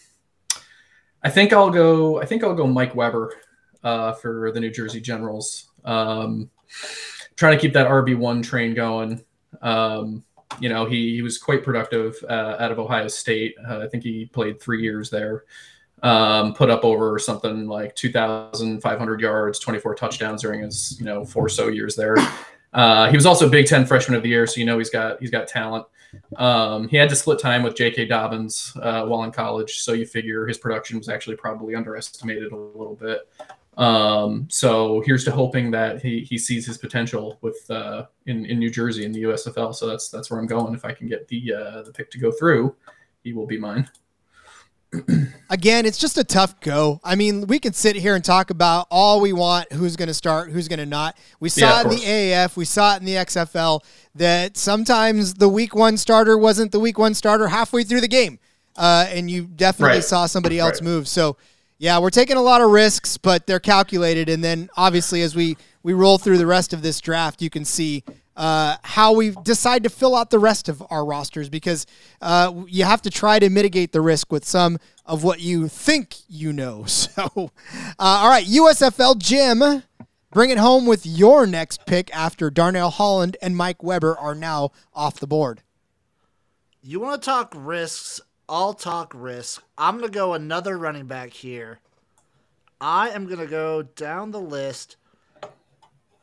I think I'll go. I think I'll go Mike Weber uh, for the New Jersey Generals. Um, trying to keep that RB one train going. Um, you know, he, he was quite productive uh, out of Ohio State. Uh, I think he played three years there. Um, put up over something like 2,500 yards, 24 touchdowns during his you know four so years there. Uh, he was also Big Ten Freshman of the Year, so you know he's got he's got talent. Um, he had to split time with J.K. Dobbins uh, while in college, so you figure his production was actually probably underestimated a little bit. Um, so here's to hoping that he, he sees his potential with uh, in in New Jersey in the USFL. So that's that's where I'm going. If I can get the uh, the pick to go through, he will be mine. Again, it's just a tough go. I mean, we can sit here and talk about all we want, who's going to start, who's going to not. We saw yeah, it in the AAF, we saw it in the XFL that sometimes the week one starter wasn't the week one starter halfway through the game, uh, and you definitely right. saw somebody else right. move. So, yeah, we're taking a lot of risks, but they're calculated. And then obviously, as we we roll through the rest of this draft, you can see uh, how we decide to fill out the rest of our rosters because uh, you have to try to mitigate the risk with some of what you think you know. So, uh, all right, USFL Jim, bring it home with your next pick after Darnell Holland and Mike Weber are now off the board. You want to talk risks? I'll talk risk. I'm going to go another running back here. I am going to go down the list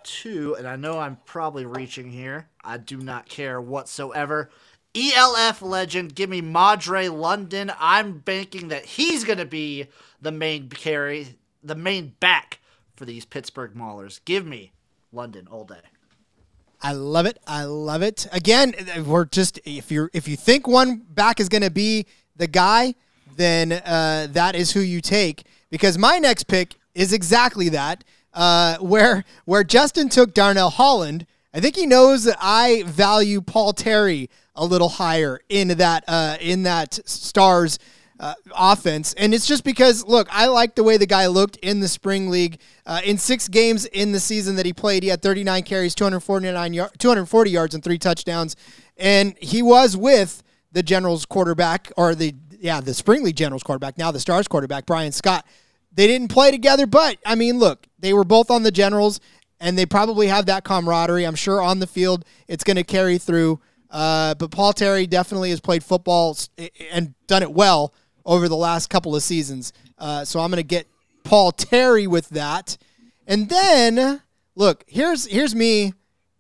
two, and I know I'm probably reaching here. I do not care whatsoever. ELF legend, give me Madre London. I'm banking that he's going to be the main carry, the main back for these Pittsburgh Maulers. Give me London all day. I love it. I love it. Again, we're just if you if you think one back is going to be the guy, then uh, that is who you take. Because my next pick is exactly that uh, where where Justin took Darnell Holland. I think he knows that I value Paul Terry a little higher in that uh, in that Stars uh, offense, and it's just because look, I like the way the guy looked in the spring league. Uh, in six games in the season that he played, he had 39 carries, 249 y- 240 yards, and three touchdowns, and he was with the Generals quarterback or the yeah the spring league Generals quarterback, now the Stars quarterback Bryan Scott. They didn't play together, but I mean, look, they were both on the Generals, and they probably have that camaraderie. I'm sure on the field it's going to carry through. Uh, but Paul Terry definitely has played football and done it well over the last couple of seasons. Uh, so I'm going to get Paul Terry with that. And then look, here's here's me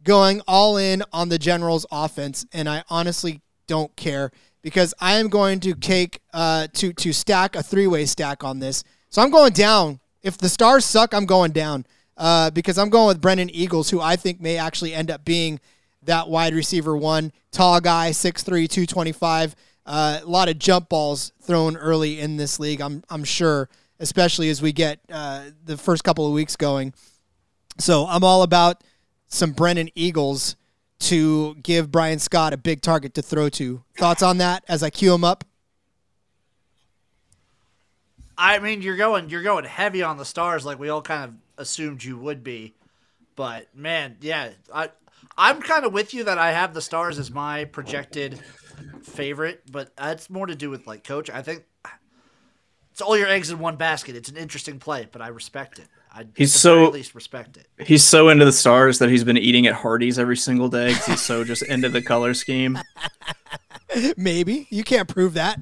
going all in on the Generals offense, and I honestly don't care because I am going to take uh, to to stack a three way stack on this. So I'm going down. If the stars suck, I'm going down uh, because I'm going with Brennan Eagles, who I think may actually end up being that wide receiver one, tall guy, 6'3", 225. Uh, a lot of jump balls thrown early in this league. I'm I'm sure, especially as we get uh, the first couple of weeks going. So I'm all about some Brennan Eagles to give Bryan Scott a big target to throw to. Thoughts on that as I cue him up? I mean, you're going you're going heavy on the stars, like we all kind of assumed you would be. But man, yeah, I I'm kind of with you that I have the stars as my projected favorite, but that's more to do with like coach. I think it's all your eggs in one basket. It's an interesting play, but I respect it. I He's at so- least respect it. He's so into the stars that he's been eating at Hardee's every single day 'cause he's so just into the color scheme. Maybe you can't prove that.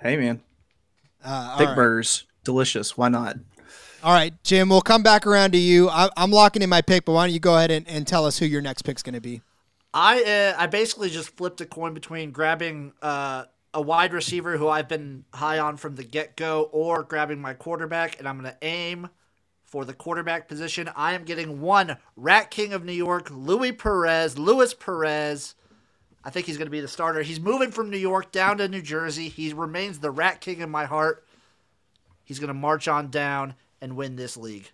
Hey man, Uh, all thick right. burgers, delicious. Why not? All right, Jim, we'll come back around to you. I, I'm locking in my pick, but why don't you go ahead and, and tell us who your next pick's going to be? I uh, I basically just flipped a coin between grabbing uh, a wide receiver who I've been high on from the get go, or grabbing my quarterback, and I'm going to aim for the quarterback position. I am getting one Rat King of New York, Louis Perez, Luis Perez. I think he's going to be the starter. He's moving from New York down to New Jersey. He remains the Rat King in my heart. He's going to march on down and win this league.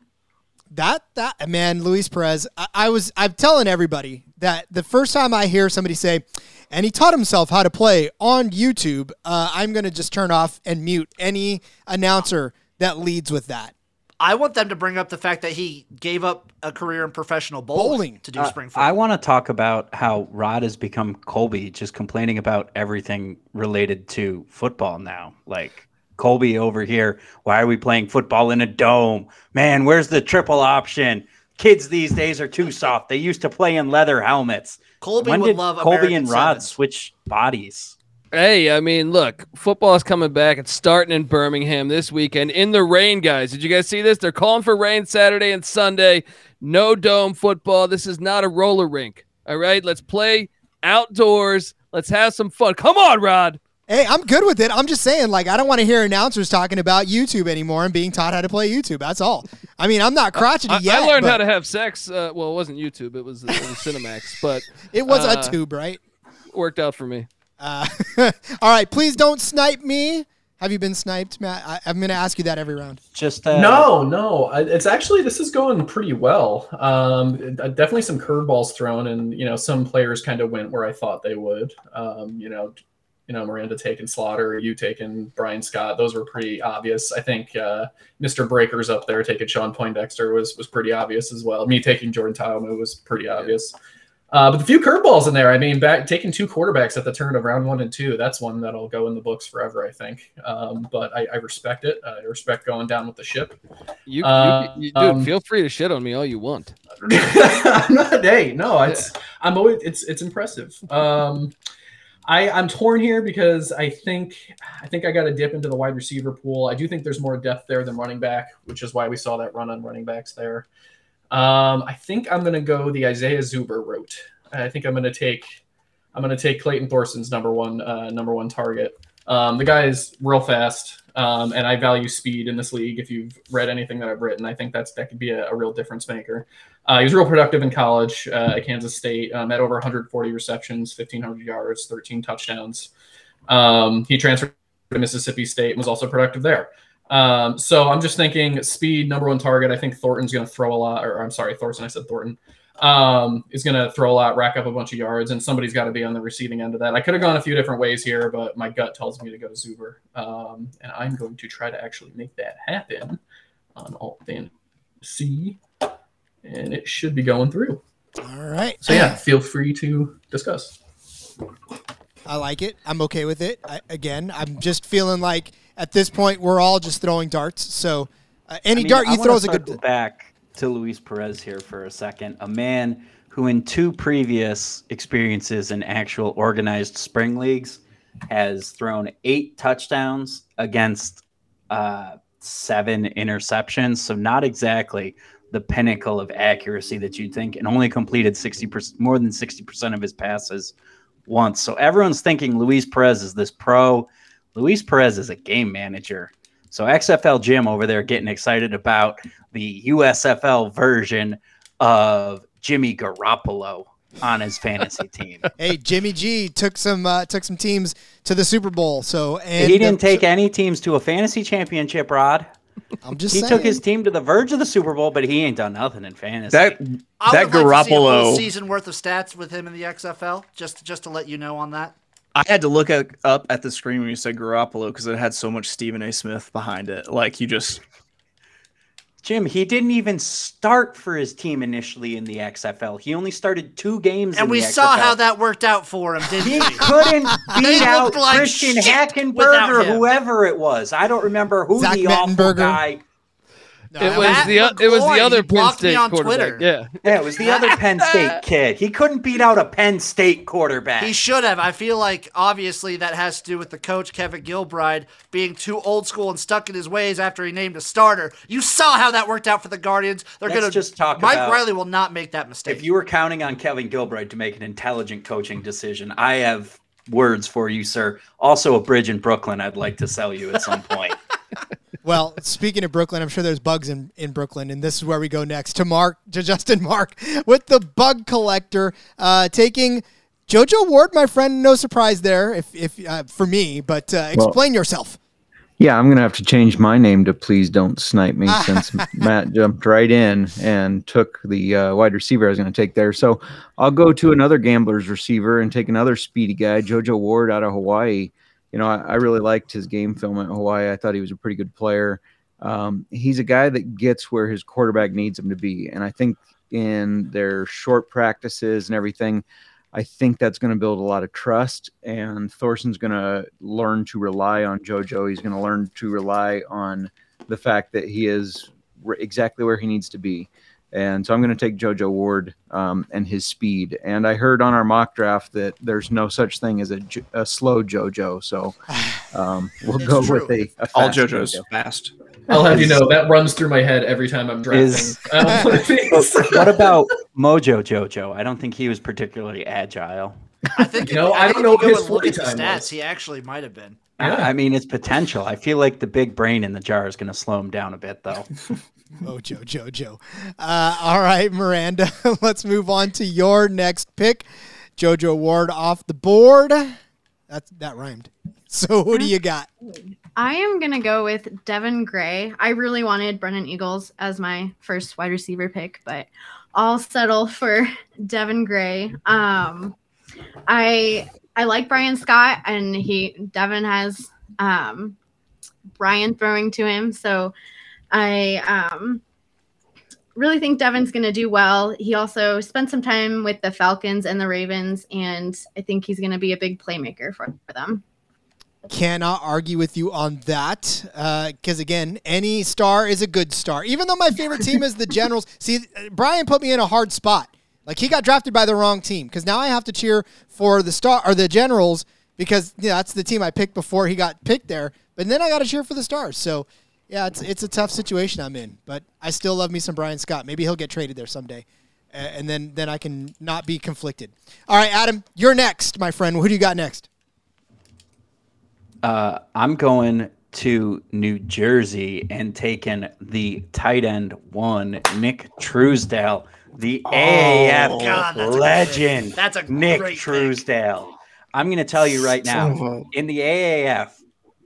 That that man, Luis Perez. I, I was I'm telling everybody that the first time I hear somebody say, and he taught himself how to play on YouTube, uh, I'm going to just turn off and mute any announcer that leads with that. I want them to bring up the fact that he gave up a career in professional bowling, Bowling. to do Uh, spring football. I want to talk about how Rod has become Colby, just complaining about everything related to football now. Like Colby over here, why are we playing football in a dome? Man, where's the triple option? Kids these days are too soft. They used to play in leather helmets. Colby when would did love Colby American and Rod Sevens. switch bodies? Hey, I mean, look, football's coming back. It's starting in Birmingham this weekend in the rain, guys. Did you guys see this? They're calling for rain Saturday and Sunday. No dome football. This is not a roller rink. All right, let's play outdoors. Let's have some fun. Come on, Rod. Hey, I'm good with it. I'm just saying, like, I don't want to hear announcers talking about YouTube anymore and being taught how to play YouTube. That's all. I mean, I'm not crotchety I, yet. I learned how to have sex. Uh, well, it wasn't YouTube. It was, it was Cinemax, but It was uh, a tube, right? worked out for me. Uh, all right, please don't snipe me. Have you been sniped, Matt? I, I'm going to ask you that every round. Just uh, No, no. I- It's actually this is going pretty well. Um, uh, definitely some curveballs thrown, and you know some players kind of went where I thought they would. Um, you know, you know Miranda taking Sloter, you taking Bryan Scott. Those were pretty obvious. I think uh, Mr. Breakers up there taking Shawn Poindexter was was pretty obvious as well. Me taking Jordan Talmadge was pretty obvious. Uh, but the few curveballs in there, I mean, back taking two quarterbacks at the turn of round one and two, that's one that'll go in the books forever, I think. Um, but I, I respect it. I respect going down with the ship. You, Uh, you, you dude, um, feel free to shit on me all you want. I'm not. Hey, no, it's. I'm always. It's. It's impressive. Um, I I'm torn here because I think I think I got to dip into the wide receiver pool. I do think there's more depth there than running back, which is why we saw that run on running backs there. Um, I think I'm gonna go the Isaiah Zuber route. I think I'm gonna take. I'm gonna take Clayton Thorson's number one uh, number one target. Um, the guy is real fast, um, and I value speed in this league. If you've read anything that I've written, I think that's that could be a, a real difference maker. Uh, he was real productive in college uh, at Kansas State, um, had over 140 receptions, 1,500 yards, 13 touchdowns. Um, he transferred to Mississippi State and was also productive there. Um, so I'm just thinking speed, number one target. I think Thornton's going to throw a lot, or I'm sorry, Thornton, I said Thornton, um, is going to throw a lot, rack up a bunch of yards, and somebody's got to be on the receiving end of that. I could have gone a few different ways here, but my gut tells me to go Zuber. Um, and I'm going to try to actually make that happen on Alt C, and it should be going through. All right. So yeah, feel free to discuss. I like it. I'm okay with it. I, again, I'm just feeling like at this point we're all just throwing darts. So uh, any I mean, dart you throw is a good. back to Luis Perez here for a second. A man who, in two previous experiences in actual organized spring leagues, has thrown eight touchdowns against uh, seven interceptions. So not exactly the pinnacle of accuracy that you'd think, and only completed 60% more than 60% of his passes once. So everyone's thinking Luis Perez is this pro. Luis Perez is a game manager. So XFL Jim over there getting excited about the USFL version of Jimmy Garoppolo on his fantasy team. Hey, Jimmy G took some uh, took some teams to the Super Bowl. So and he didn't take any teams to a fantasy championship, Rod. I'm just He saying. took his team to the verge of the Super Bowl, but he ain't done nothing in fantasy. That I that would like to see a Garoppolo. season worth of stats with him in the XFL. Just just to let you know on that. I had to look at, up at the screen when you said Garoppolo because it had so much Stephen A. Smith behind it. Like you just Jim, he didn't even start for his team initially in the XFL. He only started two games. And in we the saw XFL. how that worked out for him, didn't He we? couldn't They beat out like Christian shit Hackenberg or whoever it was. I don't remember who Zach the awful Mettenberger. guy. No, It was Matt the o- it was the other Penn blocked me State on quarterback. Twitter. Yeah. Yeah, it was the other Penn State kid. He couldn't beat out a Penn State quarterback. He should have. I feel like obviously that has to do with the coach Kevin Gilbride being too old school and stuck in his ways after he named a starter. You saw how that worked out for the Guardians. They're gonna just talk Mike about- Riley will not make that mistake. If you were counting on Kevin Gilbride to make an intelligent coaching decision, I have words for you, sir. Also, a bridge in Brooklyn I'd like to sell you at some point. Well, speaking of Brooklyn, I'm sure there's bugs in, in Brooklyn, and this is where we go next to Mark, to Justin Mark, with the bug collector, uh, taking JoJo Ward, my friend. No surprise there, if if uh, for me, but uh, Well- explain yourself. Yeah, I'm gonna have to change my name to "Please Don't Snipe Me" since Matt jumped right in and took the uh, wide receiver I was gonna take there. So I'll go to another gambler's receiver and take another speedy guy, JoJo Ward out of Hawaii. You know, I, I really liked his game film at Hawaii. I thought he was a pretty good player. Um, he's a guy that gets where his quarterback needs him to be, and I think in their short practices and everything, I think that's going to build a lot of trust, and Thorson's going to learn to rely on JoJo. He's going to learn to rely on the fact that he is r- exactly where he needs to be. And so I'm going to take JoJo Ward um, and his speed. And I heard on our mock draft that there's no such thing as a slow JoJo. So um, we'll go true. with a, a all JoJo's JoJo. fast. I'll have you know that runs through my head every time I'm drafting. Is- um, one of these. what about Mojo Jojo? I don't think he was particularly agile. I think You know, I I don't know what his look at the stats, was. he actually might have been. Yeah. I mean, it's potential. I feel like the big brain in the jar is going to slow him down a bit, though. Mojo Jojo. Uh, all right, Miranda. Let's move on to your next pick. JoJo Ward off the board. That's that rhymed. So who do you got? I am gonna go with Devin Gray. I really wanted Brennan Eagles as my first wide receiver pick, but I'll settle for Devin Gray. Um, I I like Bryan Scott, and he Devin has um, Bryan throwing to him, so I um, really think Devin's going to do well. He also spent some time with the Falcons and the Ravens, and I think he's going to be a big playmaker for, for them. Cannot argue with you on that. Because again, any star is a good star. Even though my favorite team is the Generals. See, Bryan put me in a hard spot. Like he got drafted by the wrong team. Because now I have to cheer for the star or the Generals because you know, that's the team I picked before he got picked there. But then I got to cheer for the Stars. So yeah, it's it's a tough situation I'm in. But I still love me some Bryan Scott. Maybe he'll get traded there someday. Uh, and then then I can not be conflicted. All right, Adam, you're next, my friend. Who do you got next? Uh, I'm going to New Jersey and taking the tight end one, Nick Truesdale, the AAF Oh, God, that's a legend. great- that's a Nick great pick. Truesdale. I'm going to tell you right now, in the AAF,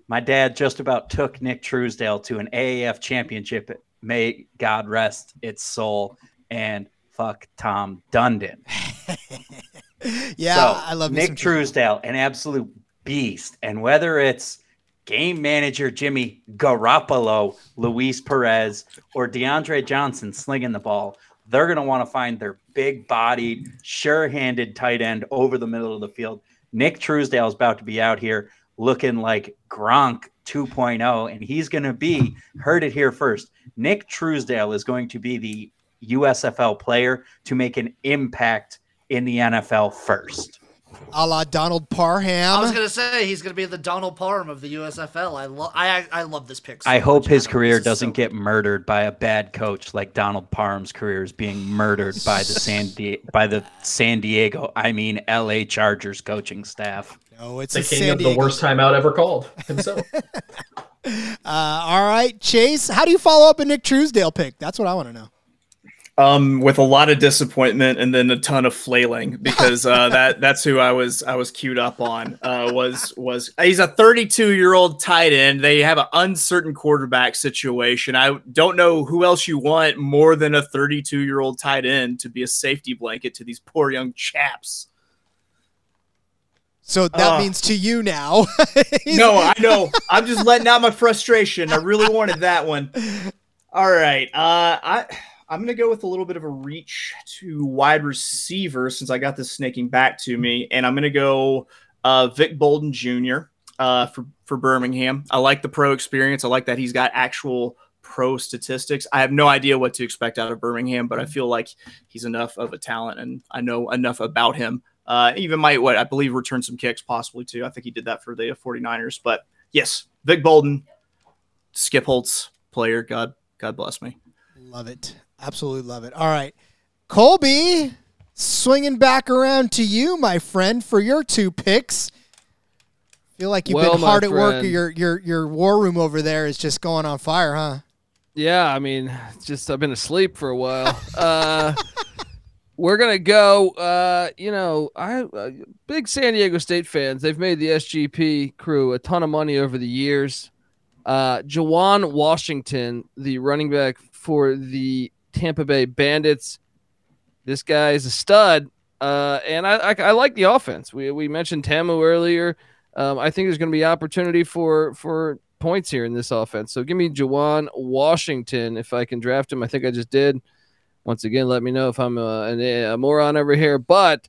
my dad just about took Nick Truesdale to an AAF championship. May God rest its soul. And fuck Tom Dundon. Yeah, So, I love Nick some Truesdale, an absolute beast. And whether it's game manager Jimmy Garoppolo, Luis Perez, or DeAndre Johnson slinging the ball, they're going to want to find their big bodied, sure handed tight end over the middle of the field. Nick Truesdale is about to be out here looking like Gronk 2.0, and he's going to be, heard it here first. Nick Truesdale is going to be the USFL player to make an impact in the NFL first. A la Donald Parham. I was gonna say he's gonna be the Donald Parham of the USFL. I love I I love this pick. so I hope much, his Adam. career doesn't so get good. murdered by a bad coach like Donald Parham's career is being murdered by the San Di- by the San Diego, I mean LA Chargers coaching staff. no, it's The a king San of the Diego. worst timeout ever called himself. Uh, all right, Chase. How do you follow up a Nick Truesdale pick? That's what I want to know. Um, with a lot of disappointment and then a ton of flailing because uh, that that's who I was I was queued up on. Uh, was was he's a 32 year old tight end. They have an uncertain quarterback situation. I don't know who else you want more than a 32 year old tight end to be a safety blanket to these poor young chaps. So that Uh, means to you now. No, I know. I'm just letting out my frustration. I really wanted that one. All right. Uh, I I'm gonna go with a little bit of a reach to wide receiver since I got this snaking back to me, and I'm gonna go uh, Vic Bolden Jr. Uh, for for Birmingham. I like the pro experience. I like that he's got actual pro statistics. I have no idea what to expect out of Birmingham, but I feel like he's enough of a talent, and I know enough about him. Uh, even might what I believe return some kicks possibly too. I think he did that for the 49ers. But yes, Vic Bolden, Skip Holtz player. God God bless me. Love it. Absolutely love it. All right. Colby, swinging back around to you, my friend, for your two picks. Feel like you've Well, been hard at work. Your your your war room over there is just going on fire, huh? Yeah, I mean, just I've been asleep for a while. uh, we're gonna go. Uh, you know, I uh, big San Diego State fans. They've made the SGP crew a ton of money over the years. Uh, Juwan Washington, the running back for the Tampa Bay Bandits. This guy is a stud, uh, and I, I I like the offense. We we mentioned Ta'amu earlier. Um, I think there's going to be opportunity for for points here in this offense. So give me Juwan Washington if I can draft him. I think I just did. Once again, let me know if I'm uh, an, a moron over here. But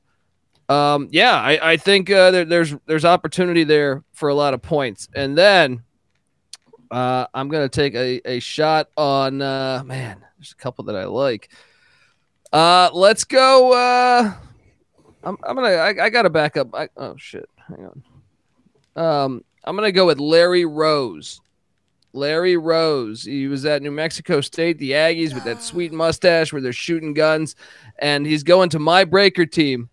um, yeah, I, I think uh, there, there's there's opportunity there for a lot of points. And then uh, I'm gonna take a, a shot on uh, man. There's a couple that I like. Uh, let's go. Uh, I'm, I'm gonna. I, I gotta back up. I, oh shit. Hang on. Um, I'm gonna go with Larry Rose. Larry Rose. He was at New Mexico State, the Aggies, with that sweet mustache where they're shooting guns, and he's going to my Breaker team.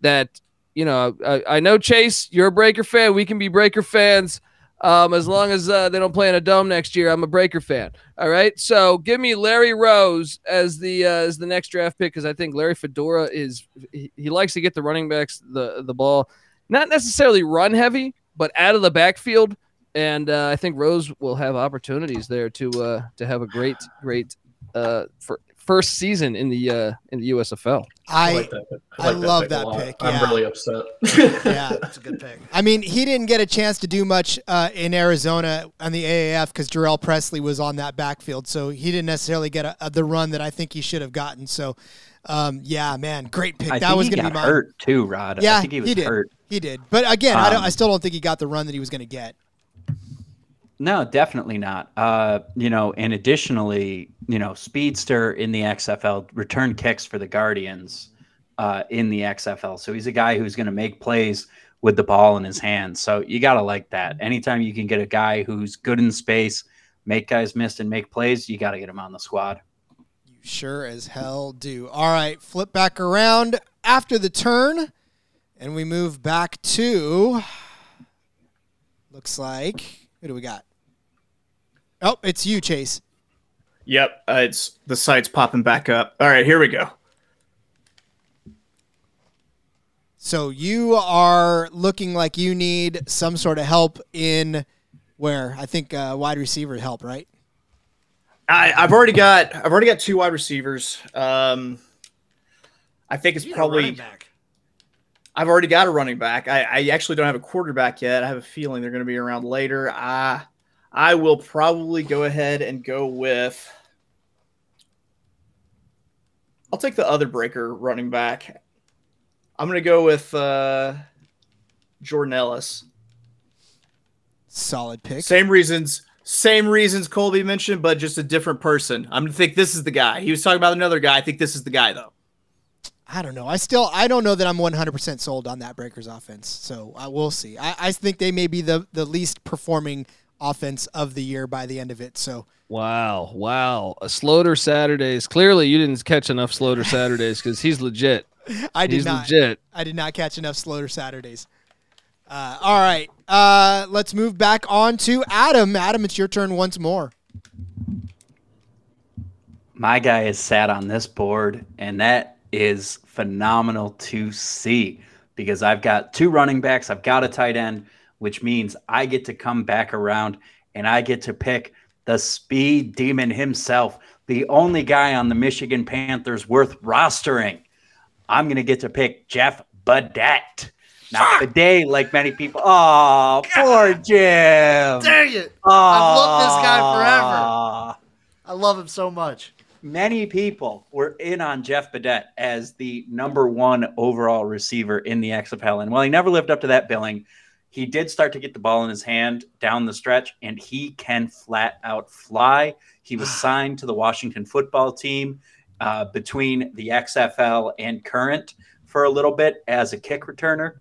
That you know, I, I know Chase, you're a Breaker fan. We can be Breaker fans. Um, as long as uh, they don't play in a dome next year, I'm a Breaker fan. All right, so give me Larry Rose as the uh, as the next draft pick because I think Larry Fedora is he, he likes to get the running backs the the ball, not necessarily run heavy, but out of the backfield. And uh, I think Rose will have opportunities there to uh, to have a great great uh, for first season in the uh, in the USFL. I, like that. pick. I like love pick that lot. pick, I'm really upset. yeah. That's a good pick. I mean, he didn't get a chance to do much uh, in Arizona on the AAF because Jhurell Pressley was on that backfield, so he didn't necessarily get a, a, the run that I think he should have gotten. So, um, yeah, man, great pick. I that think was going to be mine. hurt too, Rod. Yeah, I think he was did. hurt. He did, but again, I, don't, I Um, still don't think he got the run that he was going to get. No, definitely not. Uh, you know, and additionally, you know, speedster in the XFL, return kicks for the Guardians uh, in the XFL. So he's a guy who's going to make plays with the ball in his hands. So you got to like that. Anytime you can get a guy who's good in space, make guys miss and make plays, you got to get him on the squad. You sure as hell do. All right, flip back around after the turn, and we move back to. Looks like who do we got? Oh, it's you, Chase. Yep, uh, it's the site's popping back up. All right, here we go. So you are looking like you need some sort of help in where I think uh, wide receiver help, right? I, I've already got I've already got two wide receivers. Um, I think it's You running probably back. I've already got a running back. I, I actually don't have a quarterback yet. I have a feeling they're going to be around later. I I will probably go ahead and go with. I'll take the other breaker running back. I'm going to go with uh, Jordan Ellis. Solid pick. Same reasons, same reasons Colby mentioned, but just a different person. I'm going to think this is the guy. He was talking about another guy. I think this is the guy though. I don't know. I still I don't know that I'm 100% sold on that Breakers offense. So uh, we'll see. I, I think they may be the the least performing offense of the year by the end of it. So Wow, wow. A Sloter Saturdays. Clearly, you didn't catch enough Sloter Saturdays because he's legit. I did he's not. legit. I did not catch enough Sloter Saturdays. Uh, all right, uh, let's move back on to Adam. Adam, it's your turn once more. My guy is sat on this board, and that is phenomenal to see because I've got two running backs, I've got a tight end, which means I get to come back around and I get to pick the speed demon himself, the only guy on the Michigan Panthers worth rostering. I'm going to get to pick Jeff Badet. Not Bidet, like many people. Oh, poor Jim. Dang it! I've loved this guy forever. I love him so much. many people were in on Jeff Badet as the number one overall receiver in the XFL. And while he never lived up to that billing, he did start to get the ball in his hand down the stretch, and he can flat out fly. He was signed to the Washington football team uh, between the XFL and current for a little bit as a kick returner.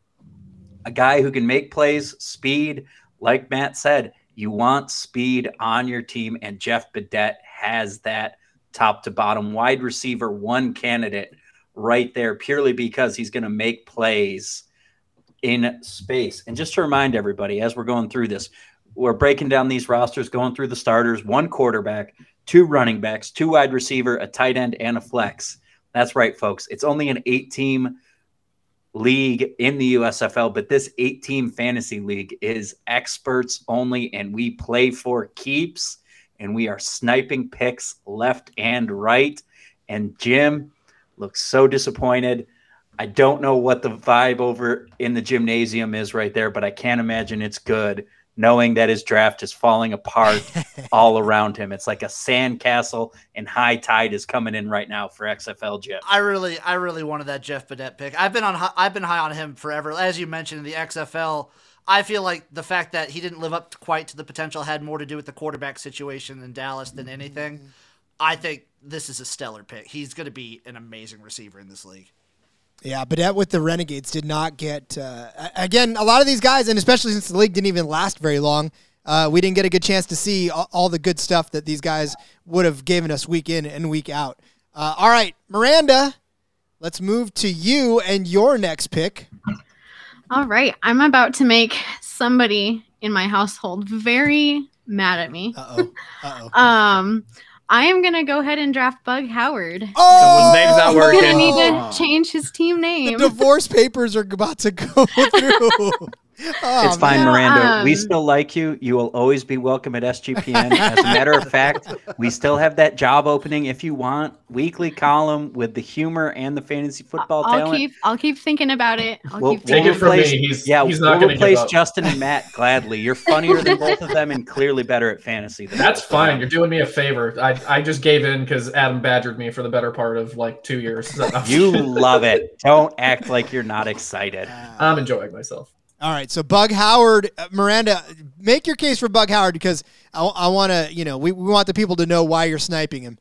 A guy who can make plays, speed. Like Matt said, you want speed on your team, and Jeff Badet has that top to bottom wide receiver one candidate right there purely because he's going to make plays in space. And just to remind everybody, as we're going through this, we're breaking down these rosters, going through the starters, one quarterback, two running backs, two wide receiver, a tight end, and a flex. That's right, folks. It's only an eight team league in the USFL, but this eight team fantasy league is experts only, and we play for keeps and we are sniping picks left and right. And Jim looks so disappointed. I don't know what the vibe over in the gymnasium is right there, but I can't imagine it's good knowing that his draft is falling apart all around him. It's like a sandcastle and high tide is coming in right now for XFL Jeff. I really, I really wanted that Jeff Badet pick. I've been on, I've been high on him forever. As you mentioned in the XFL, I feel like the fact that he didn't live up to quite to the potential had more to do with the quarterback situation in Dallas than anything. Mm-hmm. I think this is a stellar pick. He's going to be an amazing receiver in this league. Yeah, Badet with the Renegades did not get uh, again. A lot of these guys, and especially since the league didn't even last very long, uh, we didn't get a good chance to see all, all the good stuff that these guys would have given us week in and week out. Uh, all right, Miranda, let's move to you and your next pick. All right, I'm about to make somebody in my household very mad at me. Uh oh. Uh oh. Um, I am gonna go ahead and draft Bug Howard. Oh, Someone's name's not He's working. gonna need to change his team name. The name. divorce papers are about to go through. Oh, it's fine, man. Miranda. we Um, still like you. You will always be welcome at SGPN. As a matter of fact, we still have that job opening if you want. Weekly column with the humor and the fantasy football I'll talent. keep I'll keep thinking about it. I'll We'll- keep Take thinking it from replace- me. He's yeah, he's not we'll going to give replace up. Justin and Matt gladly. You're funnier than both of them and clearly better at fantasy. Than That's both of them. fine. You're doing me a favor. I, I just gave in because Adam badgered me for the better part of like two years. So You love it. Don't act like you're not excited. I'm enjoying myself. All right, so Bug Howard, uh, Miranda, make your case for Bug Howard because I, I want to, you know, we, we want the people to know why you're sniping him.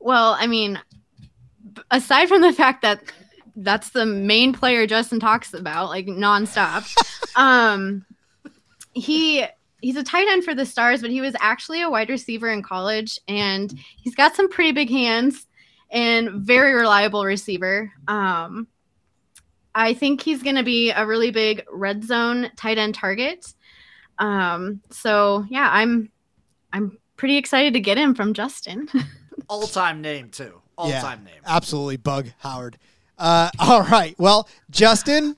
Well, I mean, aside from the fact that that's the main player Justin talks about, like nonstop, um, he he's a tight end for the Stars, but he was actually a wide receiver in college, and he's got some pretty big hands and very reliable receiver. Um, I think he's going to be a really big red zone tight end target. Um, so yeah, I'm I'm pretty excited to get him from Justin. All time name too. All Yeah. time name. Absolutely, Bug Howard. Uh, all right, well, Justin,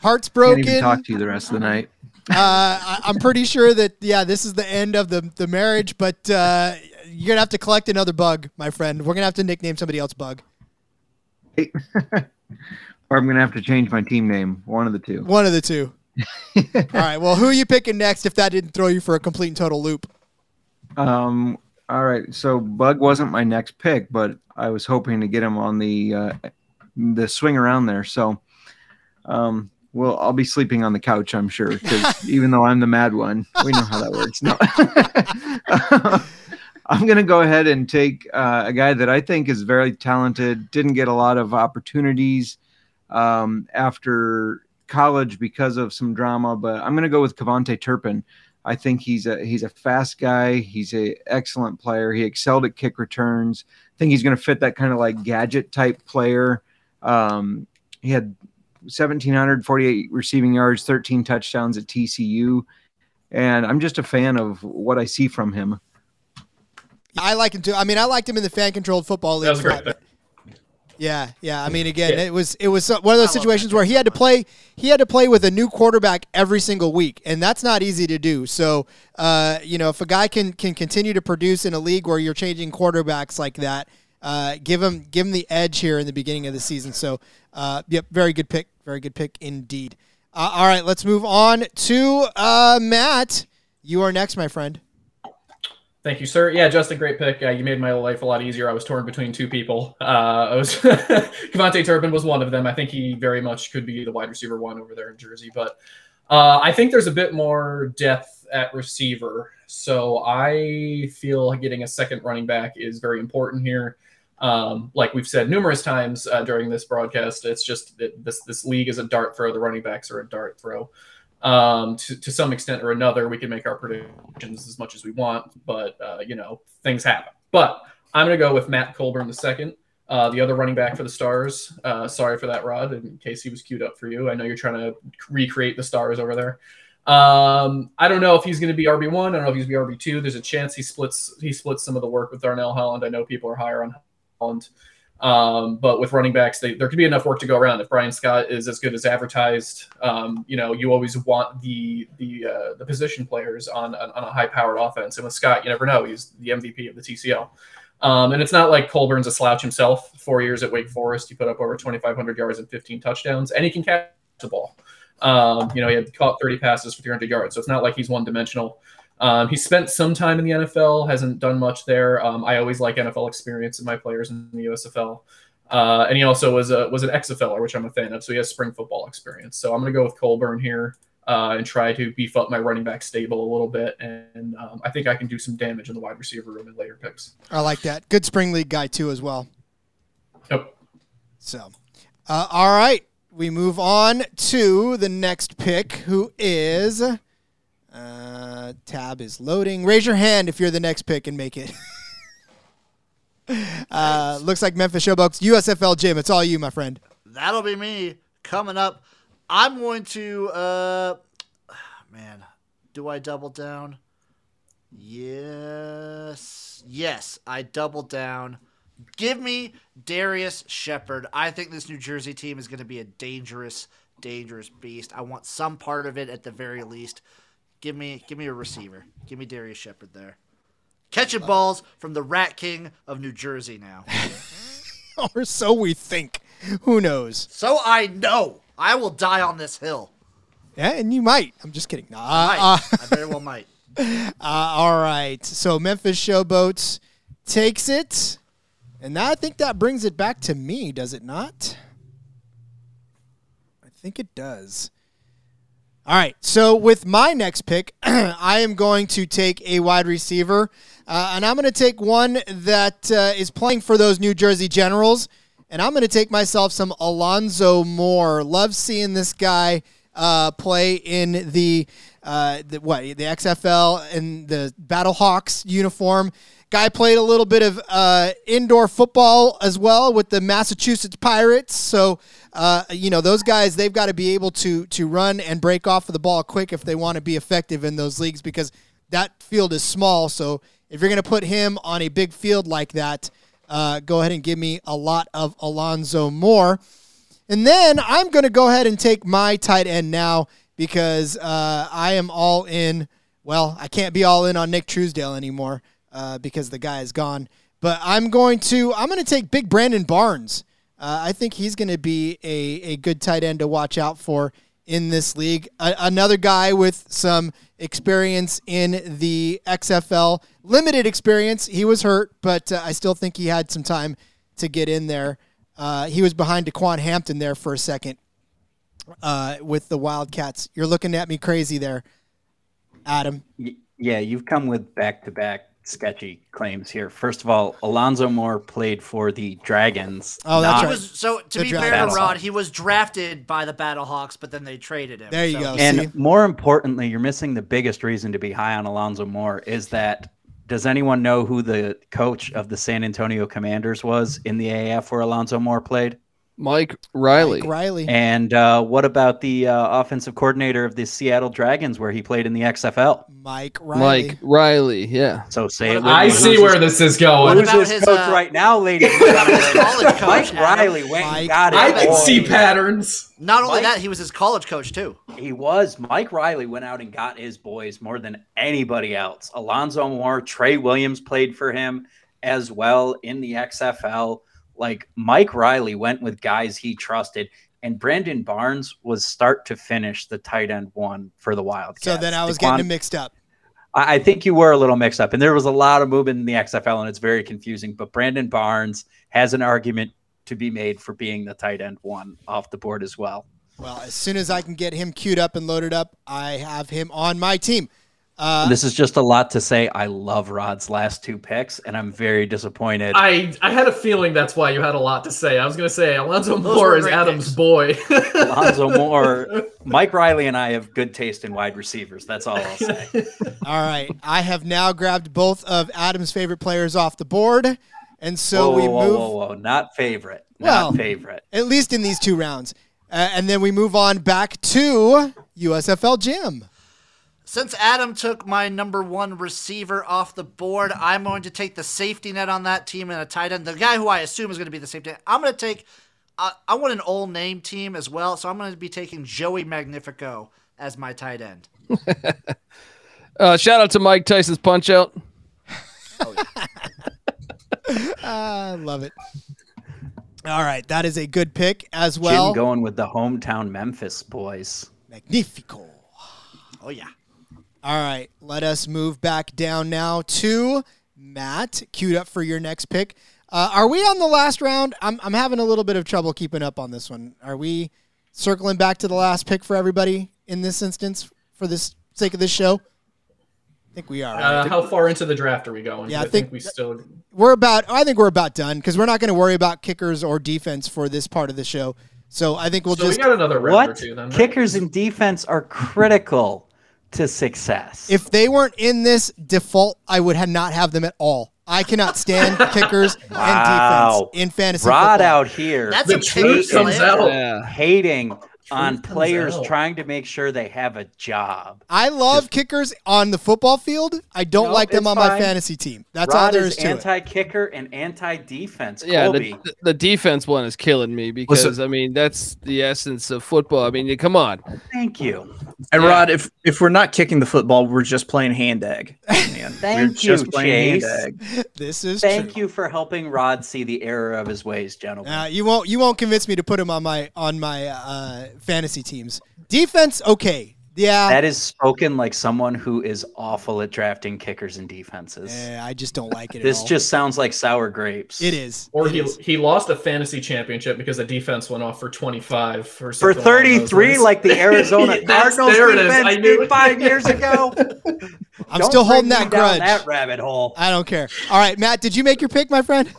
heart's Can't broken. even talk to you the rest of the night. uh, I, I'm pretty sure that yeah, this is the end of the the marriage, but uh, you're gonna have to collect another bug, my friend. We're gonna have to nickname somebody else Bug. or I'm gonna have to change my team name. One of the two. One of the two. all right. Well, who are you picking next? If that didn't throw you for a complete and total loop. Um. All right. So Bug wasn't my next pick, but I was hoping to get him on the uh, the swing around there. So, um. Well, I'll be sleeping on the couch, I'm sure, because even though I'm the mad one, we know how that works. No. I'm going to go ahead and take uh, a guy that I think is very talented, didn't get a lot of opportunities um, after college because of some drama, but I'm going to go with KaVontae Turpin. I think he's a he's a fast guy. He's a excellent player. He excelled at kick returns. I think he's going to fit that kind of like gadget type player. Um, he had 1,748 receiving yards, 13 touchdowns at TCU, and I'm just a fan of what I see from him. I like him too. I mean, I liked him in the fan controlled football league. That was great. Pick. Yeah, yeah. I mean, again, Yeah. it was it was one of those love situations where he had to play he had to play with a new quarterback every single week, and that's not easy to do. So, uh, you know, if a guy can can continue to produce in a league where you're changing quarterbacks like that, uh, give him give him the edge here in the beginning of the season. So, uh, yep, very good pick, very good pick indeed. Uh, all right, let's move on to uh, Matt. You are next, my friend. Thank you, sir. Yeah, Justin, great pick. Uh, you made my life a lot easier. I was torn between two people. Uh, I was Devontae Turpin was one of them. I think he very much could be the wide receiver one over there in Jersey, but uh, I think there's a bit more depth at receiver. So I feel getting a second running back is very important here. Um, like we've said numerous times uh, during this broadcast, it's just that this this league is a dart throw. The running backs are a dart throw um, to, to some extent or another, we can make our predictions as much as we want, but uh, you know things happen. But I'm going to go with Matt Colburn the second, uh, the other running back for the Stars. Uh, sorry for that, Rod, in case he was queued up for you. I know you're trying to recreate the Stars over there. Um, I don't know if he's going to be RB one. I don't know if he's going to be RB two. There's a chance he splits he splits some of the work with Darnell Holland. I know people are higher on Holland. Um, but with running backs, they, there could be enough work to go around. If Bryan Scott is as good as advertised, um, you know, you always want the the uh, the position players on on, on a high powered offense. And with Scott, you never know; he's the MVP of the TSL. Um, and it's not like Colburn's a slouch himself. Four years at Wake Forest, he put up over 2,500 yards and 15 touchdowns, and he can catch the ball. Um, you know, he had caught 30 passes for 300 yards, so it's not like he's one dimensional. Um, he spent some time in the NFL, hasn't done much there. Um, I always like NFL experience in my players in the USFL. Uh, and he also was a was an XFLer, which I'm a fan of. So he has spring football experience. So I'm going to go with Colburn here uh, and try to beef up my running back stable a little bit. And um, I think I can do some damage in the wide receiver room in later picks. I like that. Good spring league guy too, as well. Yep. So, uh, all right, we move on to the next pick, who is uh, tab is loading. Raise your hand if you're the next pick and make it. uh, looks like Memphis Showboats USFL Jim. It's all you, my friend. That'll be me coming up. I'm going to uh man, do I double down? Yes. Yes, I double down. Give me Darius Shepard. I think this New Jersey team is going to be a dangerous dangerous beast. I want some part of it at the very least. Give me give me a receiver. Give me Darius Shepard there. Catching balls from the Rat King of New Jersey now. or so we think. Who knows? so I know I will die on this hill. Yeah, and you might. I'm just kidding. Nah, Might. uh, I very well might. Uh, all right. So Memphis Showboats takes it. And now I think that brings it back to me, does it not? I think it does. All right. So with my next pick, I am going to take a wide receiver. Uh, and I'm going to take one that uh, is playing for those New Jersey Generals. And I'm going to take myself some Alonzo Moore. Love seeing this guy uh, play in the, uh, the what the XFL and the Battlehawks uniform. Guy played a little bit of uh, indoor football as well with the Massachusetts Pirates. So uh, you know those guys they've got to be able to to run and break off of the ball quick if they want to be effective in those leagues because that field is small. So if you're going to put him on a big field like that, uh, go ahead and give me a lot of Alonzo Moore. And then I'm going to go ahead and take my tight end now because uh, I am all in. Well, I can't be all in on Nick Truesdale anymore uh, because the guy is gone. But I'm going to I'm going to take Big Brandon Barnes. Uh, I think he's going to be a, a good tight end to watch out for in this league. A- another guy with some experience in the XFL, limited experience. He was hurt, but uh, I still think he had some time to get in there. Uh, he was behind DeQuan Hampton there for a second uh, with the Wildcats. You're looking at me crazy there, Adam. Yeah, you've come with back to back sketchy claims here. First of all, Alonzo Moore played for the Dragons. Oh, that's right. was so to The be draft- fair to Rod, he was drafted by the Battlehawks, but then they traded him. There you so- go. And See? more importantly, you're missing the biggest reason to be high on Alonzo Moore is that does anyone know who the coach of the San Antonio Commanders was in the AAF where Alonzo Moore played? Mike Riley. Mike Riley. And uh, what about the uh, offensive coordinator of the Seattle Dragons where he played in the XFL? Mike Riley. Mike Riley. Yeah. So say What it. with I me. see Who's where his- this is going. Who's about his his, coach uh, right now, ladies and what about his gentlemen? college coach, Mike Riley went Mike- and got it. I can all. see patterns. Not only Mike- that, he was his college coach too. He was. Mike Riley went out and got his boys more than anybody else. Alonzo Moore, Trey Williams played for him as well in the XFL. Like Mike Riley went with guys he trusted, and Brandon Barnes was start to finish the tight end one for the Wildcats. So then I was Daquan- getting mixed up. I I think you were a little mixed up, and there was a lot of movement in the XFL, and it's very confusing. But Brandon Barnes has an argument to be made for being the tight end one off the board as well. Well, as soon as I can get him queued up and loaded up, I have him on my team. Uh, this is just a lot to say. I love Rod's last two picks, and I'm very disappointed. I I had a feeling that's why you had a lot to say. I was going to say Alonzo Those Moore is Adam's picks. boy. Alonzo Moore, Mike Riley, and I have good taste in wide receivers. That's all I'll say. all right. I have now grabbed both of Adam's favorite players off the board. And so whoa, we whoa, move, whoa, whoa, not favorite. Well- not favorite. at least in these two rounds. Uh, and then we move on back to USFL Jim. Since Adam took my number one receiver off the board, I'm going to take the safety net on that team and a tight end. The guy who I assume is going to be the safety net. I'm going to take. Uh, I want an old name team as well, so I'm going to be taking Joey Magnifico as my tight end. Uh, shout out to Mike Tyson's punch out. I love it. All right. That is a good pick as well. Jim well. going with the hometown Memphis boys. Magnifico. Oh yeah. All right, let us move back down now to Matt, queued up for your next pick. Uh, are we on the last round? I'm, I'm having a little bit of trouble keeping up on this one. Are we circling back to the last pick for everybody in this instance for this sake of this show? I think we are. right? uh, how far into the draft are we going? Yeah, I I think think- we still. we're about. I think we're about done because we're not going to worry about kickers or defense for this part of the show. So I think we'll so just we got another round or What? two then. right? Kickers and defense are critical to success. If they weren't in this default, I would have not have them at all. I cannot stand kickers Wow. and defense in fantasy Rod football. out here That's The a truth comes out. Yeah. hating on players trying to make sure they have a job. I love kickers on the football field. I don't No, like them it's on my fantasy team. That's all there is is to it. anti-kicker and anti-defense. Yeah, Colby. the, the defense one is killing me because I mean that's the essence of football. I mean, come on. Thank you. And Yeah. Rod, if if we're not kicking the football, we're just playing hand egg. Man. Thank we're you, just playing Chase. hand egg. This is Thank true. you for helping Rod see the error of his ways, gentlemen. Uh, you won't you won't convince me to put him on my on my uh, fantasy teams. Defense, okay. Yeah. that is spoken like someone who is awful at drafting kickers and defenses. Eh, I just don't like it this at all. just sounds like sour grapes. it is. Or It he is. he lost a fantasy championship because the defense went off for 25 or For something along 33, like the Arizona Cardinals there it is. defense I knew did it. five years ago. I'm Don't still holding that me down grudge. That rabbit hole. I don't care. All right, Matt, did you make your pick, my friend?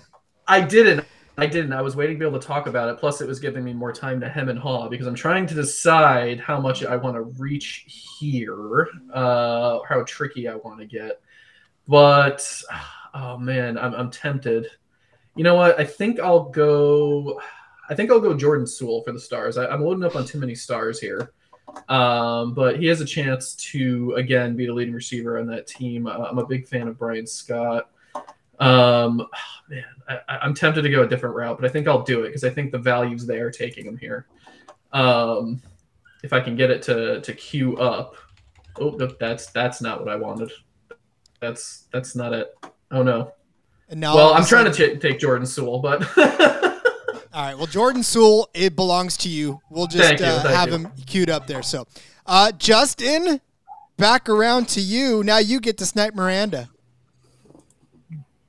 I didn't. I didn't. I was waiting to be able to talk about it. Plus, it was giving me more time to hem and haw because I'm trying to decide how much I want to reach here, uh, how tricky I want to get. But oh man, I'm, I'm tempted. You know what? I think I'll go. I think I'll go Jordan Suell for the stars. I, I'm loading up on too many stars here. Um, but he has a chance to again be the leading receiver on that team. Uh, I'm a big fan of Bryan Scott. Um, man, I, I'm tempted to go a different route, but I think I'll do it because I think the value's there taking them here. Um, if I can get it to to queue up. Oh, no, that's that's not what I wanted. That's that's not it. Oh no. And now well, all of a I'm trying to t- take Jordan Suell, but All right. Well, Jordan Suell, it belongs to you. We'll just you, uh, have you. him queued up there. So, uh, Justin, back around to you. Now you get to snipe Miranda.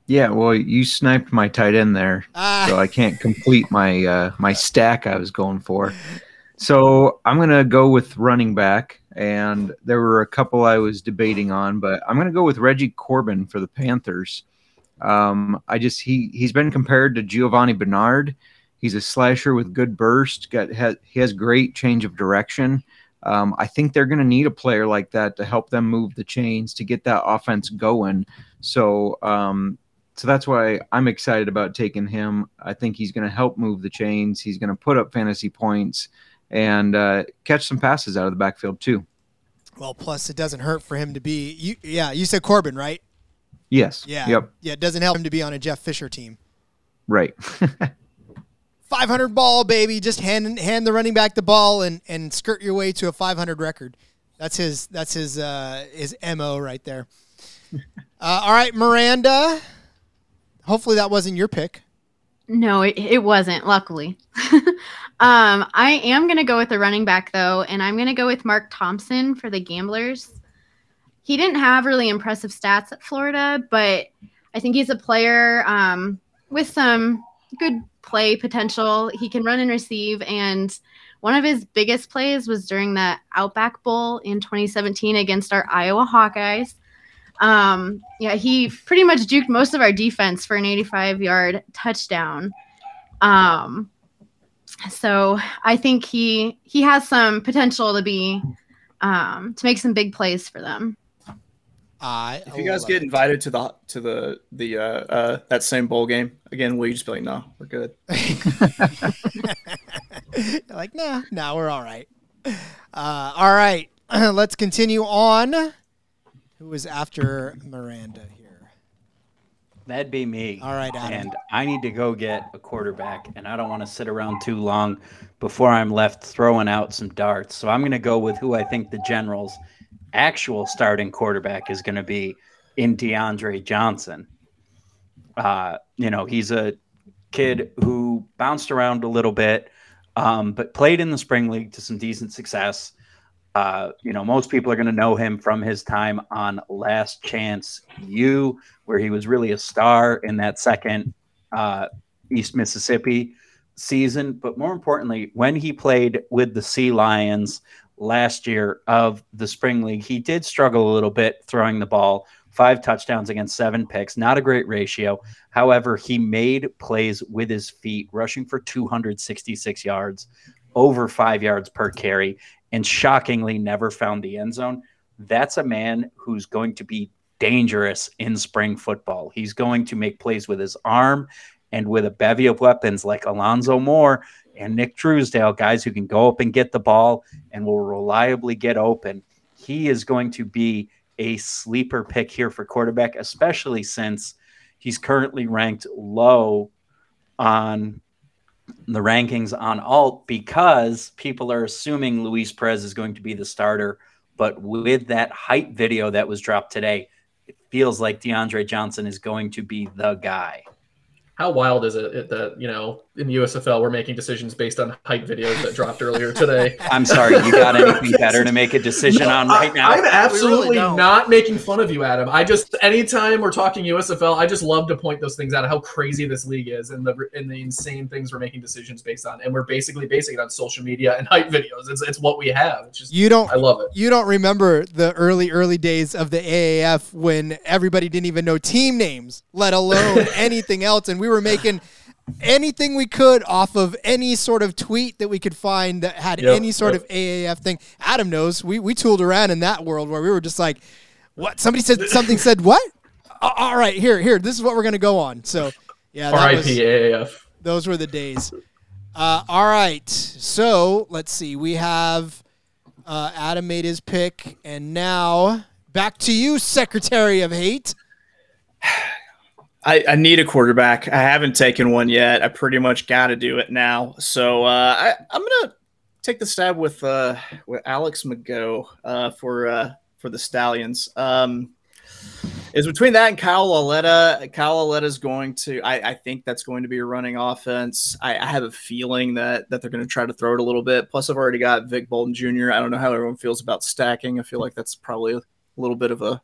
Yeah, well, you sniped my tight end there, Ah, so I can't complete my uh, my stack I was going for. So I'm gonna go with running back. and there were a couple I was debating on, but I'm going to go with Reggie Corbin for the Panthers. Um, I just he he's been compared to Giovani Bernard. He's a slasher with good burst. Got has, he has great change of direction. Um, I think they're going to need a player like that to help them move the chains to get that offense going. So, um, so that's why I'm excited about taking him. I think he's going to help move the chains. He's going to put up fantasy points and uh, catch some passes out of the backfield too. Well, plus it doesn't hurt for him to be. You, yeah, you said Corbin, right? Yes. Yeah. Yep. Yeah, it doesn't help him to be on a Jeff Fisher team. Right. 500 ball, baby. Just hand hand the running back the ball and and skirt your way to a 500 record. That's his that's his uh, his mo right there. Uh, all right, Miranda. Hopefully that wasn't your pick. No, it, it wasn't, luckily. um, I am going to go with the running back, though, and I'm going to go with Mark Thompson for the Gamblers. He didn't have really impressive stats at Florida, but I think he's a player um, with some good play potential. He can run and receive, and one of his biggest plays was during the Outback Bowl in 2017 against our Iowa Hawkeyes. Um, yeah, he pretty much duked most of our defense for an 85 yard touchdown. Um, so I think he he has some potential to be um, to make some big plays for them. I If you guys get invited to the to the the uh, uh, that same bowl game again, will you just be like, no, we're good. like, nah, nah, we're all right. Uh, all right, let's continue on. Who is after Miranda here? That'd be me. All right, Adam. And I need to go get a quarterback, and I don't want to sit around too long before I'm left throwing out some darts. So I'm going to go with who I think the Generals' actual starting quarterback is going to be in DeAndre Johnson. Uh, you know, he's a kid who bounced around a little bit, um, but played in the spring league to some decent success. Uh, you know, most people are going to know him from his time on Last Chance U, where he was really a star in that second uh, East Mississippi season. But more importantly, when he played with the Sea Lions last year of the spring league, he did struggle a little bit throwing the ball. Five touchdowns against seven picks, not a great ratio. However, he made plays with his feet, rushing for 266 yards, over five yards per carry and shockingly never found the end zone. That's a man who's going to be dangerous in spring football. He's going to make plays with his arm and with a bevy of weapons like Alonzo Moore and Nick Truesdell, guys who can go up and get the ball and will reliably get open. He is going to be a sleeper pick here for quarterback, especially since he's currently ranked low on the rankings on alt because people are assuming Luis Perez is going to be the starter. But with that hype video that was dropped today, it feels like DeAndre Johnson is going to be the guy. How wild is it that you know in the USFL we're making decisions based on hype videos that dropped earlier today? I'm sorry, you got anything better to make a decision No, on right now? I, am absolutely don't. not making fun of you, Adam. I just anytime we're talking USFL, I just love to point those things out how crazy this league is and the and the insane things we're making decisions based on, and we're basically basing it on social media and hype videos. It's it's what we have. It's just You don't I love it. you don't remember the early early days of the AAF when everybody didn't even know team names, let alone anything else, and we were making anything we could off of any sort of tweet that we could find that had Yep, any sort yep. of AAF thing. Adam knows we we tooled around in that world where we were just like, what? Somebody said something said what? All right, here here. This is what we're gonna go on. So yeah, that R.I.P. AAF. those were the days. Uh, all right. So let's see. We have uh, Adam made his pick, and now back to you, Secretary of Hate. I, I need a quarterback. I haven't taken one yet. I pretty much got to do it now. So uh, I, I'm gonna take the stab with uh, with Alex McGough uh, for uh, for the Stallions. Um, is between that and Kyle Lauletta. Kyle Lauletta is going to. I, I think that's going to be a running offense. I, I have a feeling that that they're going to try to throw it a little bit. Plus, I've already got Vic Bolden Jr. I don't know how everyone feels about stacking. I feel like that's probably a little bit of a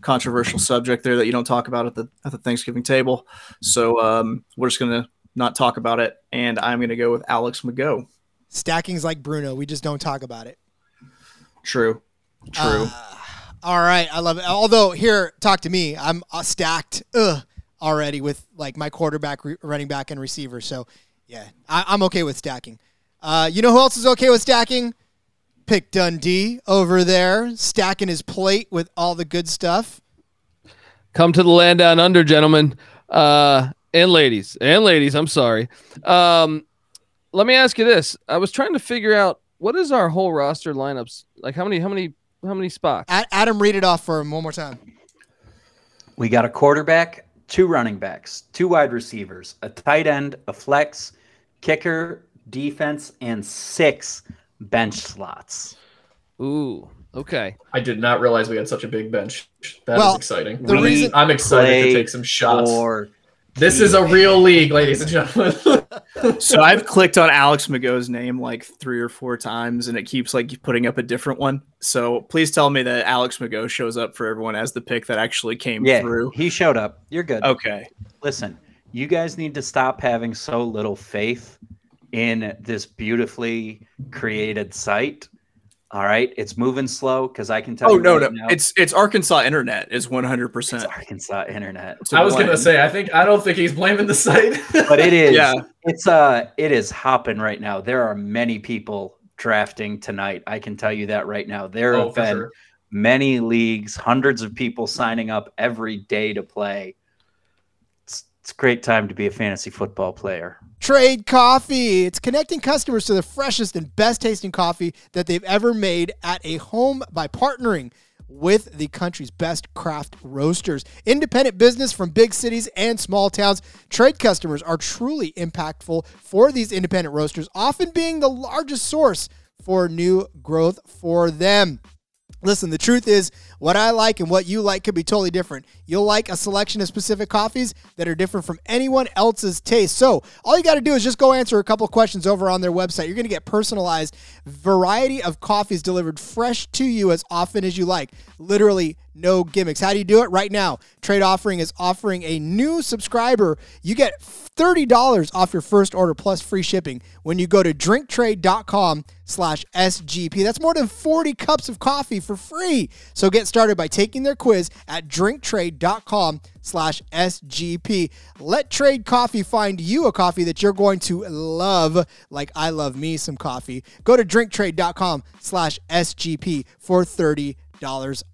controversial subject there that you don't talk about at the at the Thanksgiving table. So um, we're just gonna not talk about it, and I'm gonna go with Alex McGough. Stacking's like Bruno. We just don't talk about it. True. True. Uh, all right, I love it. Although here, talk to me. I'm uh, stacked ugh, already with like my quarterback, re- running back, and receiver. So yeah, I- I'm okay with stacking. Uh, you know who else is okay with stacking? Pick Dundee over there, stacking his plate with all the good stuff. Come to the land down under, gentlemen, uh, and ladies, and ladies. I'm sorry. Um, let me ask you this: I was trying to figure out what is our whole roster lineups like. How many? How many? How many spots? A- Adam, read it off for him one more time. We got a quarterback, two running backs, two wide receivers, a tight end, a flex, kicker, defense, and six bench slots. Ooh, okay. I did not realize we had such a big bench. That is Well, exciting. the We- reason- I'm excited to take some shots. For This is a real league, ladies and gentlemen. so I've clicked on Alex McGough's name like three or four times, and it keeps like putting up a different one. So please tell me that Alex Mago shows up for everyone as the pick that actually came yeah, through. he showed up. You're good. Okay. Listen, you guys need to stop having so little faith in this beautifully created site. All right, it's moving slow because I can tell. Oh you no, right no, now, it's it's Arkansas Internet is one hundred percent Arkansas internet, I was gonna say, I think I don't think he's blaming the site. but it is. Yeah. it's uh, it is hopping right now. There are many people drafting tonight. I can tell you that right now. There oh, have been sure. many leagues, hundreds of people signing up every day to play. It's, a great time to be a fantasy football player. Trade Coffee. It's connecting customers to the freshest and best tasting coffee that they've ever made at a home by partnering with the country's best craft roasters. Independent business from big cities and small towns. Trade customers are truly impactful for these independent roasters, often being the largest source for new growth for them. Listen, the truth is, what I like and what you like could be totally different. You'll like a selection of specific coffees that are different from anyone else's taste. So, all you got to do is just go answer a couple questions over on their website. You're going to get personalized variety of coffees delivered fresh to you as often as you like. Literally no gimmicks. How do you do it? Right now, Trade Offering is offering a new subscriber. You get $30 off your first order plus free shipping when you go to drinktrade.com slash SGP. That's more than 40 cups of coffee for free. So get started by taking their quiz at drinktrade.com slash SGP. Let Trade Coffee find you a coffee that you're going to love, like I love me some coffee. Go to drinktrade.com slash SGP for $30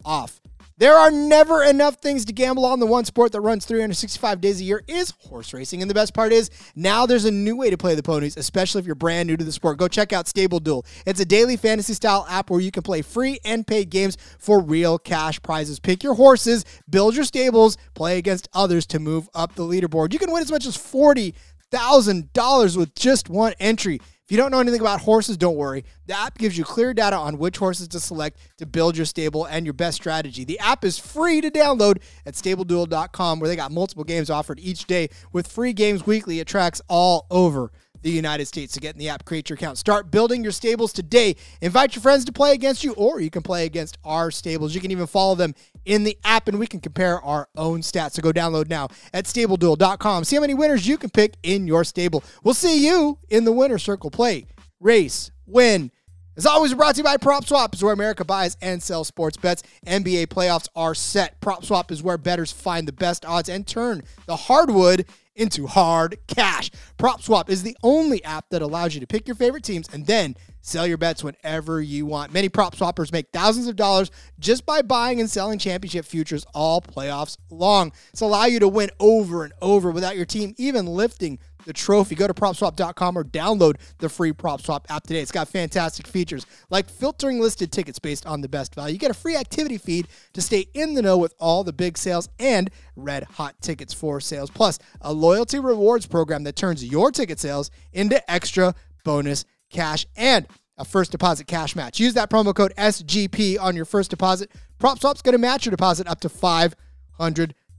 off. There are never enough things to gamble on. The one sport that runs 365 days a year is horse racing. And the best part is, now there's a new way to play the ponies, especially if you're brand new to the sport. Go check out Stable Duel. It's a daily fantasy style app where you can play free and paid games for real cash prizes. Pick your horses, build your stables, play against others to move up the leaderboard. You can win as much as $40,000 with just one entry. If you don't know anything about horses, don't worry. The app gives you clear data on which horses to select to build your stable and your best strategy. The app is free to download at stableduel.com where they got multiple games offered each day with free games weekly. It tracks all over the United States. To get in the app, create your account. Start building your stables today. Invite your friends to play against you, or you can play against our stables. You can even follow them in the app, and we can compare our own stats. So go download now at stableduel.com. See how many winners you can pick in your stable. We'll see you in the winner circle. Play, race, win. As always, brought to you by PropSwap, is where America buys and sells sports bets. NBA playoffs are set. PropSwap is where bettors find the best odds and turn the hardwood into hard cash. PropSwap is the only app that allows you to pick your favorite teams and then sell your bets whenever you want. Many prop swappers make thousands of dollars just by buying and selling championship futures all playoffs long. It's allow you to win over and over without your team even lifting the trophy. Go to propswap.com or download the free PropSwap app today. It's got fantastic features like filtering listed tickets based on the best value. You get a free activity feed to stay in the know with all the big sales and red hot tickets for sales, plus a loyalty rewards program that turns your ticket sales into extra bonus cash and a first deposit cash match. Use that promo code SGP on your first deposit. PropSwap's going to match your deposit up to $500.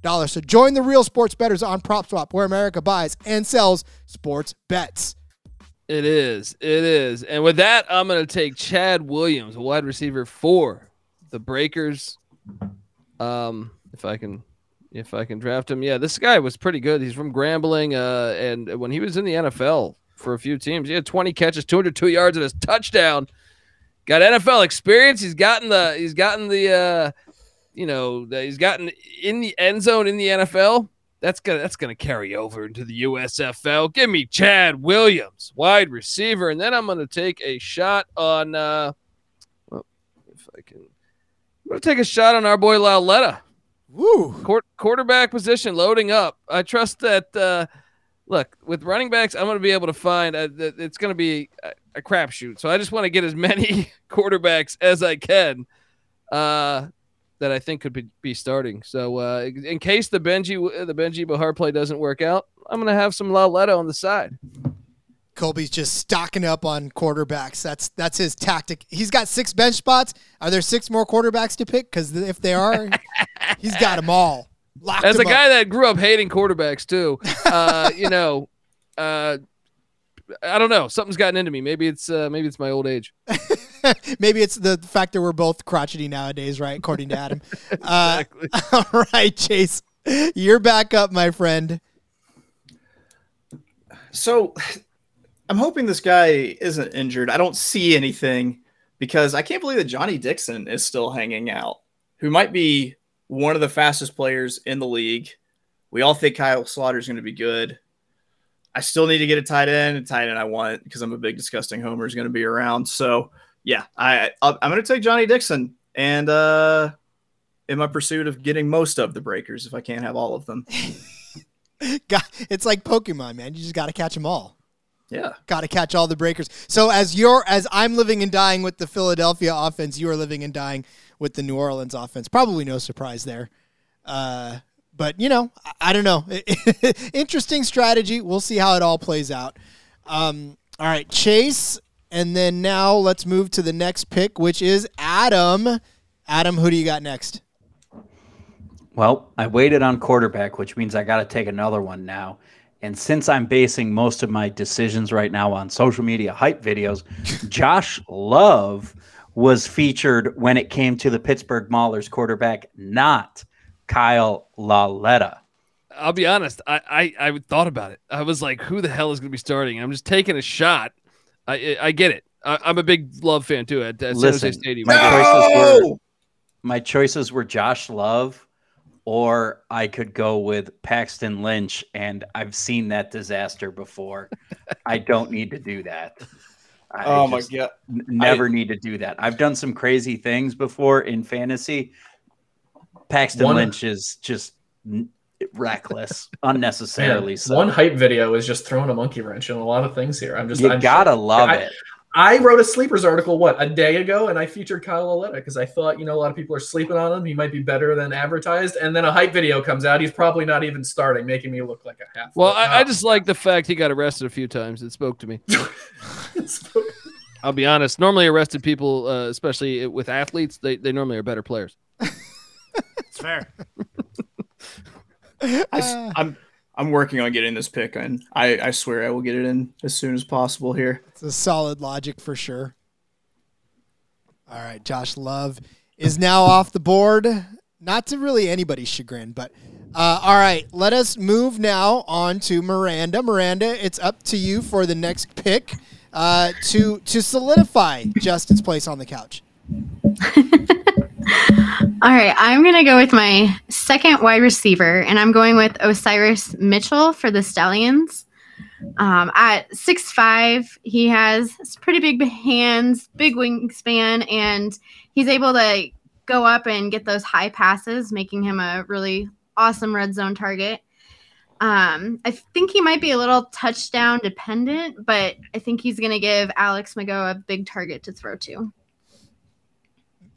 So join the real sports betters on PropSwap, where America buys and sells sports bets. It is. It is. And with that, I'm going to take Chad Williams, wide receiver for the Breakers. Um, if I can, if I can draft him, yeah, this guy was pretty good. He's from Grambling, uh, and when he was in the NFL for a few teams, he had 20 catches, 202 yards, and his touchdown got NFL experience. He's gotten the he's gotten the uh, you know the, he's gotten in the end zone in the NFL. That's gonna that's gonna carry over into the USFL. Give me Chad Williams, wide receiver, and then I'm gonna take a shot on. Uh, well, if I can, I'm gonna take a shot on our boy Lauletta. Woo. Quar- quarterback position loading up. I trust that. Uh, look, with running backs, I'm going to be able to find. Uh, it's going to be a, a crapshoot. So I just want to get as many quarterbacks as I can uh, that I think could be, be starting. So uh, in case the Benji the Benji Bahar play doesn't work out, I'm going to have some Lauletta on the side. Colby's just stocking up on quarterbacks. That's that's his tactic. He's got six bench spots. Are there six more quarterbacks to pick? Because if they are, he's got them all. Locked As a up. guy that grew up hating quarterbacks too, uh, you know, uh, I don't know. Something's gotten into me. Maybe it's uh, maybe it's my old age. Maybe it's the fact that we're both crotchety nowadays, right? According to Adam. Uh, all right, Chase, you're back up, my friend. So I'm hoping this guy isn't injured. I don't see anything because I can't believe that Johnny Dixon is still hanging out, who might be one of the fastest players in the league. We all think Kyle Sloter is going to be good. I still need to get a tight end. A tight end I want because I'm a big disgusting homer is going to be around. So yeah, I I'll- I'm going to take Johnny Dixon and uh, in my pursuit of getting most of the breakers if I can't have all of them. God, it's like Pokemon, man. You just got to catch them all. Yeah. Got to catch all the breakers. So as you're as I'm living and dying with the Philadelphia offense, you are living and dying with the New Orleans offense. Probably no surprise there. Uh, but you know, I, I don't know. Interesting strategy. We'll see how it all plays out. Um, all right, Chase, and then now let's move to the next pick, which is Adam. Adam, who do you got next? Well, I waited on quarterback, which means I got to take another one now. And since I'm basing most of my decisions right now on social media hype videos, Josh Love was featured when it came to the Pittsburgh Maulers quarterback, not Kyle Lauletta. I'll be honest. I, I I thought about it. I was like, who the hell is going to be starting? I'm just taking a shot. I I, I get it. I, I'm a big Love fan too at, at San Jose Stadium. my choices were my choices were Josh Love, or I could go with Paxton Lynch, and I've seen that disaster before. I don't need to do that. I Oh my god. n- never need to do that. I've done some crazy things before in fantasy. Paxton One- Lynch is just n- reckless, unnecessarily Man, so. One hype video is just throwing a monkey wrench in a lot of things here. I'm just you I'm gotta sure- love I- it. I wrote a sleepers article what a day ago, and I featured Kyle Lauletta because I thought you know a lot of people are sleeping on him. He might be better than advertised, and then a hype video comes out. He's probably not even starting, making me look like a half. Well. I, I just like the fact he got arrested a few times. It spoke to me. I'll be honest. Normally, arrested people, uh, especially with athletes, they, they normally are better players. It's fair. I, s- I'm I'm working on getting this pick, and I, I swear I will get it in as soon as possible here. It's a solid logic for sure. All right, Josh Love is now off the board. Not to really anybody's chagrin, but uh, all right, let us move now on to Miranda. Miranda, it's up to you for the next pick uh, to to solidify Justin's place on the couch. All right, I'm going to go with my second wide receiver, and I'm going with Osiris Mitchell for the Stallions. Um, at 6'5, he has pretty big hands, big wingspan, and he's able to go up and get those high passes, making him a really awesome red zone target. Um, I think he might be a little touchdown dependent, but I think he's going to give Alex McGough a big target to throw to.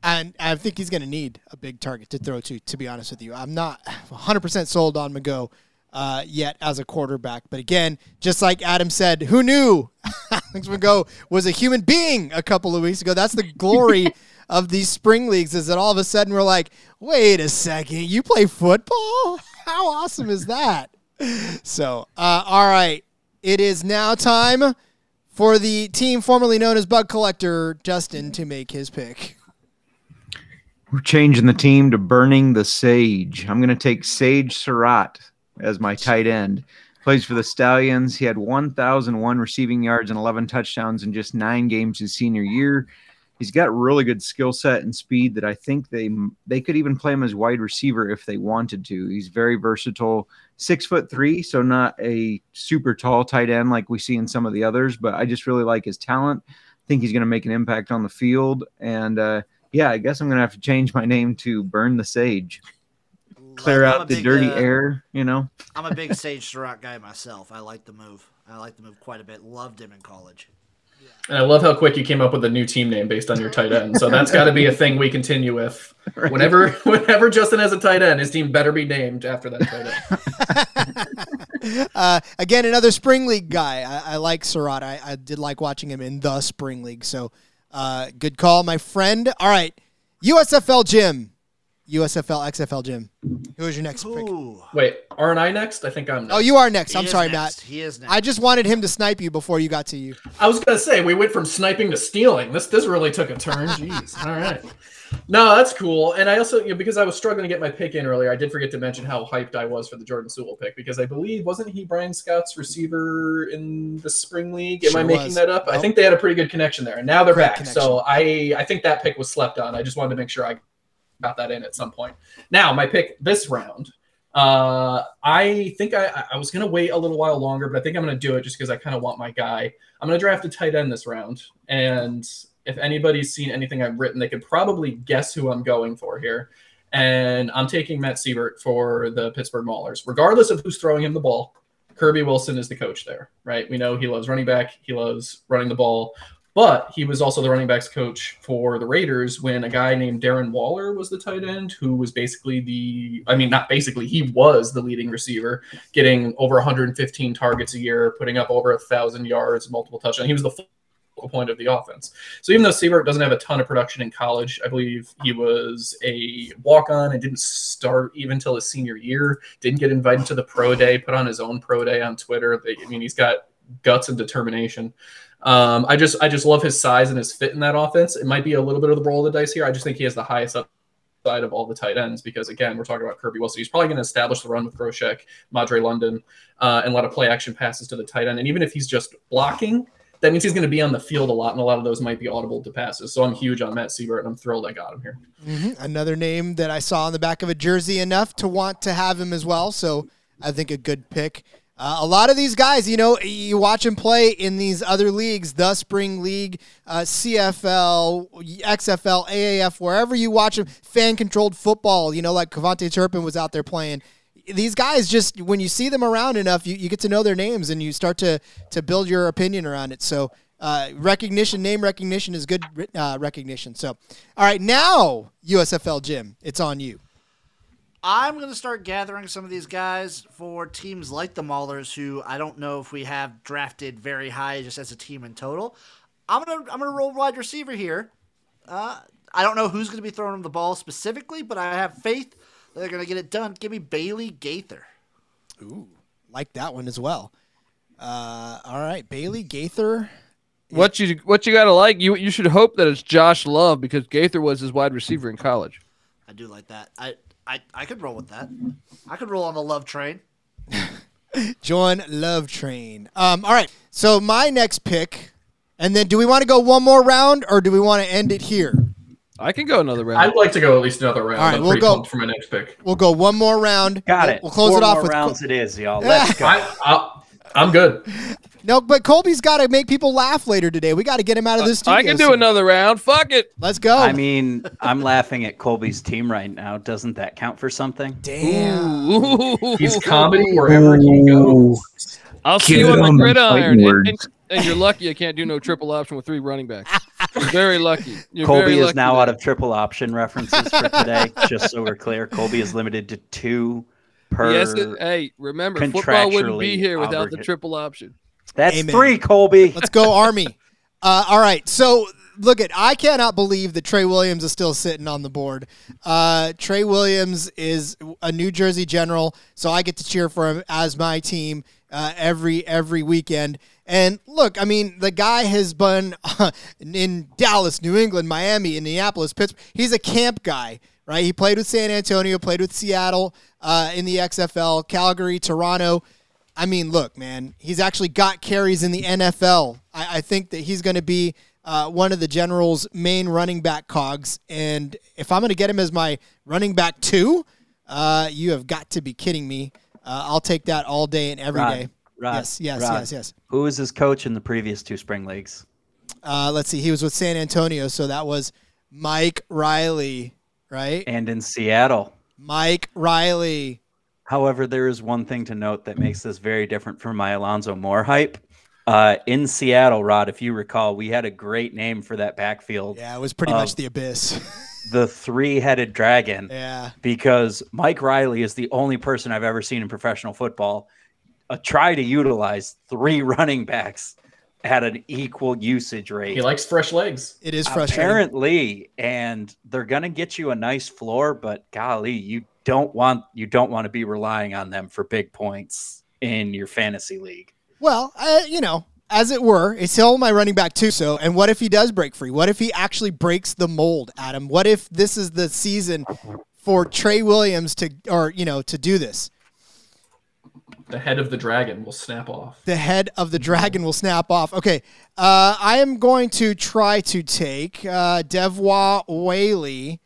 And I think he's going to need a big target to throw to, to be honest with you. I'm not 100% sold on McGough uh, yet as a quarterback. But again, just like Adam said, who knew Alex McGough was a human being a couple of weeks ago? That's the glory of these spring leagues is that all of a sudden we're like, wait a second, you play football? How awesome is that? So, uh, all right. It is now time for the team formerly known as Bug Collector, Justin, to make his pick. We're changing the team to Burning the Sage. I'm going to take Sage Surratt as my tight end. Plays for the Stallions. He had 1,001 receiving yards and 11 touchdowns in just nine games his senior year. He's got really good skill set and speed that I think they they could even play him as wide receiver if they wanted to. He's very versatile, six foot three, so not a super tall tight end like we see in some of the others. But I just really like his talent. I think he's going to make an impact on the field, and uh, yeah, I guess I'm going to have to change my name to Burn the Sage clear I'm out the big, dirty uh, air, you know. I'm a big Sage Surratt guy myself. I like the move. I like the move quite a bit. Loved him in college. And I love how quick you came up with a new team name based on your tight end. So that's got to be a thing we continue with. Right. Whenever, whenever Justin has a tight end, his team better be named after that tight end. uh, again, another spring league guy. I, I like Surratt. I, I did like watching him in the spring league. So, uh, good call, my friend. All right, USFL Jim, USFL XFL Jim. Who is your next pick? Wait, aren't I next? I think I'm next. Oh, you are next. He I'm is sorry, next. Matt. He is next. I just wanted him to snipe you before you got to you. I was gonna say we went from sniping to stealing. This this really took a turn. Jeez. All right. No, that's cool. And I also, you know, because I was struggling to get my pick in earlier, I did forget to mention how hyped I was for the Jordan Suell pick because I believe wasn't he Bryan Scott's receiver in the spring league? Am I making was. that up? I think they had a pretty good connection there, and now they're Great back. So I I think that pick was slept on. I just wanted to make sure I got that in at some point. Now my pick this round. Uh, I think I, I was gonna wait a little while longer, but I think I'm gonna do it just because I kind of want my guy. I'm gonna draft a tight end this round, and if anybody's seen anything I've written, they could probably guess who I'm going for here. And I'm taking Matt Seybert for the Pittsburgh Maulers, regardless of who's throwing him the ball. Kirby Wilson is the coach there, right? We know he loves running back, he loves running the ball, but he was also the running backs coach for the Raiders when a guy named Darren Waller was the tight end, who was basically the, I mean, not basically, he was the leading receiver, getting over 115 targets a year, putting up over a thousand yards, multiple touchdowns. He was the focal point of the offense. So even though Seybert doesn't have a ton of production in college, I believe he was a walk-on and didn't start even until his senior year. Didn't get invited to the pro day. Put on his own pro day on Twitter. I mean, he's got guts and determination. Um, I just I just love his size and his fit in that offense. It might be a little bit of the roll of the dice here. I just think he has the highest upside of all the tight ends because again, we're talking about Kirby Wilson. He's probably going to establish the run with Groshek, Madre London, uh, and a lot of play action passes to the tight end. And even if he's just blocking, that means he's going to be on the field a lot, and a lot of those might be audible to passes. So I'm huge on Matt Seybert, and I'm thrilled I got him here. hmm Another name that I saw on the back of a jersey enough to want to have him as well. So I think a good pick. Uh, a lot of these guys, you know, you watch them play in these other leagues, the Spring League, uh, CFL, XFL, AAF, wherever you watch them, fan controlled football, you know, like KaVontae Turpin was out there playing. These guys just, when you see them around enough, you, you get to know their names and you start to, to build your opinion around it. So uh, recognition, name recognition is good uh, recognition. So, all right, now USFL Jim, it's on you. I'm going to start gathering some of these guys for teams like the Maulers, who I don't know if we have drafted very high just as a team in total. I'm gonna I'm gonna roll wide receiver here. Uh, I don't know who's going to be throwing them the ball specifically, but I have faith that they're going to get it done. Give me Bailey Gaither. Ooh, like that one as well. Uh, all right, Bailey Gaither. What you what you gotta like? You you should hope that it's Josh Love because Gaither was his wide receiver in college. I do like that. I I, I could roll with that. I could roll on the love train. Join Love Train. Um, all right, so my next pick, and then do we want to go one more round or do we want to end it here? I can go another round. I'd like to go at least another round. All right, I'm we'll go- for my next pick. We'll go one more round. Got We'll- it. We'll close Four it off more with rounds. it is, y'all. Let's go. I, I, I'm good. No, but Colby's got to make people laugh later today. We got to get him out of this studio. I can do soon. another round. Fuck it. Let's go. I mean, I'm laughing at Colby's team right now. Doesn't that count for something? damn. Ooh. He's comedy wherever he goes. I'll see Get you on the gridiron. fighting And, and, and you're lucky I can't do no triple option with three running backs. You're very lucky. You're Colby very is now there. out of triple option references for today. just so we're clear, Colby is limited to two per. Yes, it- hey, remember, football wouldn't be here without the triple option. That's Amen. three, Colby. Let's go, Army. Uh, all right. So look at I cannot believe that Trey Williams is still sitting on the board. Uh, Trey Williams is a New Jersey General, so I get to cheer for him as my team uh, every every weekend. And look, I mean, the guy has been in Dallas, New England, Miami, Indianapolis, Pittsburgh. He's a camp guy, right? He played with San Antonio, played with Seattle uh, in the XFL, Calgary, Toronto. I mean, look, man, he's actually got carries in the NFL. I, I think that he's going to be uh, one of the Generals' main running back cogs. And if I'm going to get him as my running back two, uh, you have got to be kidding me. Uh, I'll take that all day and every Rod, day. Rod, yes, yes, Rod. yes, yes. Who was his coach in the previous two spring leagues? Uh, let's see. He was with San Antonio, so that was Mike Riley, right? And in Seattle. Mike Riley. However, there is one thing to note that makes this very different from my Alonzo Moore hype. Uh, in Seattle, Rod, if you recall, we had a great name for that backfield. Yeah, it was pretty Um, much the abyss. The three headed dragon. yeah. because Mike Riley is the only person I've ever seen in professional football uh, try to utilize three running backs at an equal usage rate. He likes fresh legs. It is frustrating. Apparently, and they're gonna get you a nice floor, but golly, you don't want you don't want to be relying on them for big points in your fantasy league. Well, uh, you know, as it were, it's still my running back too. So, and what if he does break free? What if he actually breaks the mold, Adam? What if this is the season for Trey Williams to, or you know, to do this? The head of the dragon will snap off. The head of the dragon will snap off. Okay, uh, I am going to try to take uh, Devwah Whaley.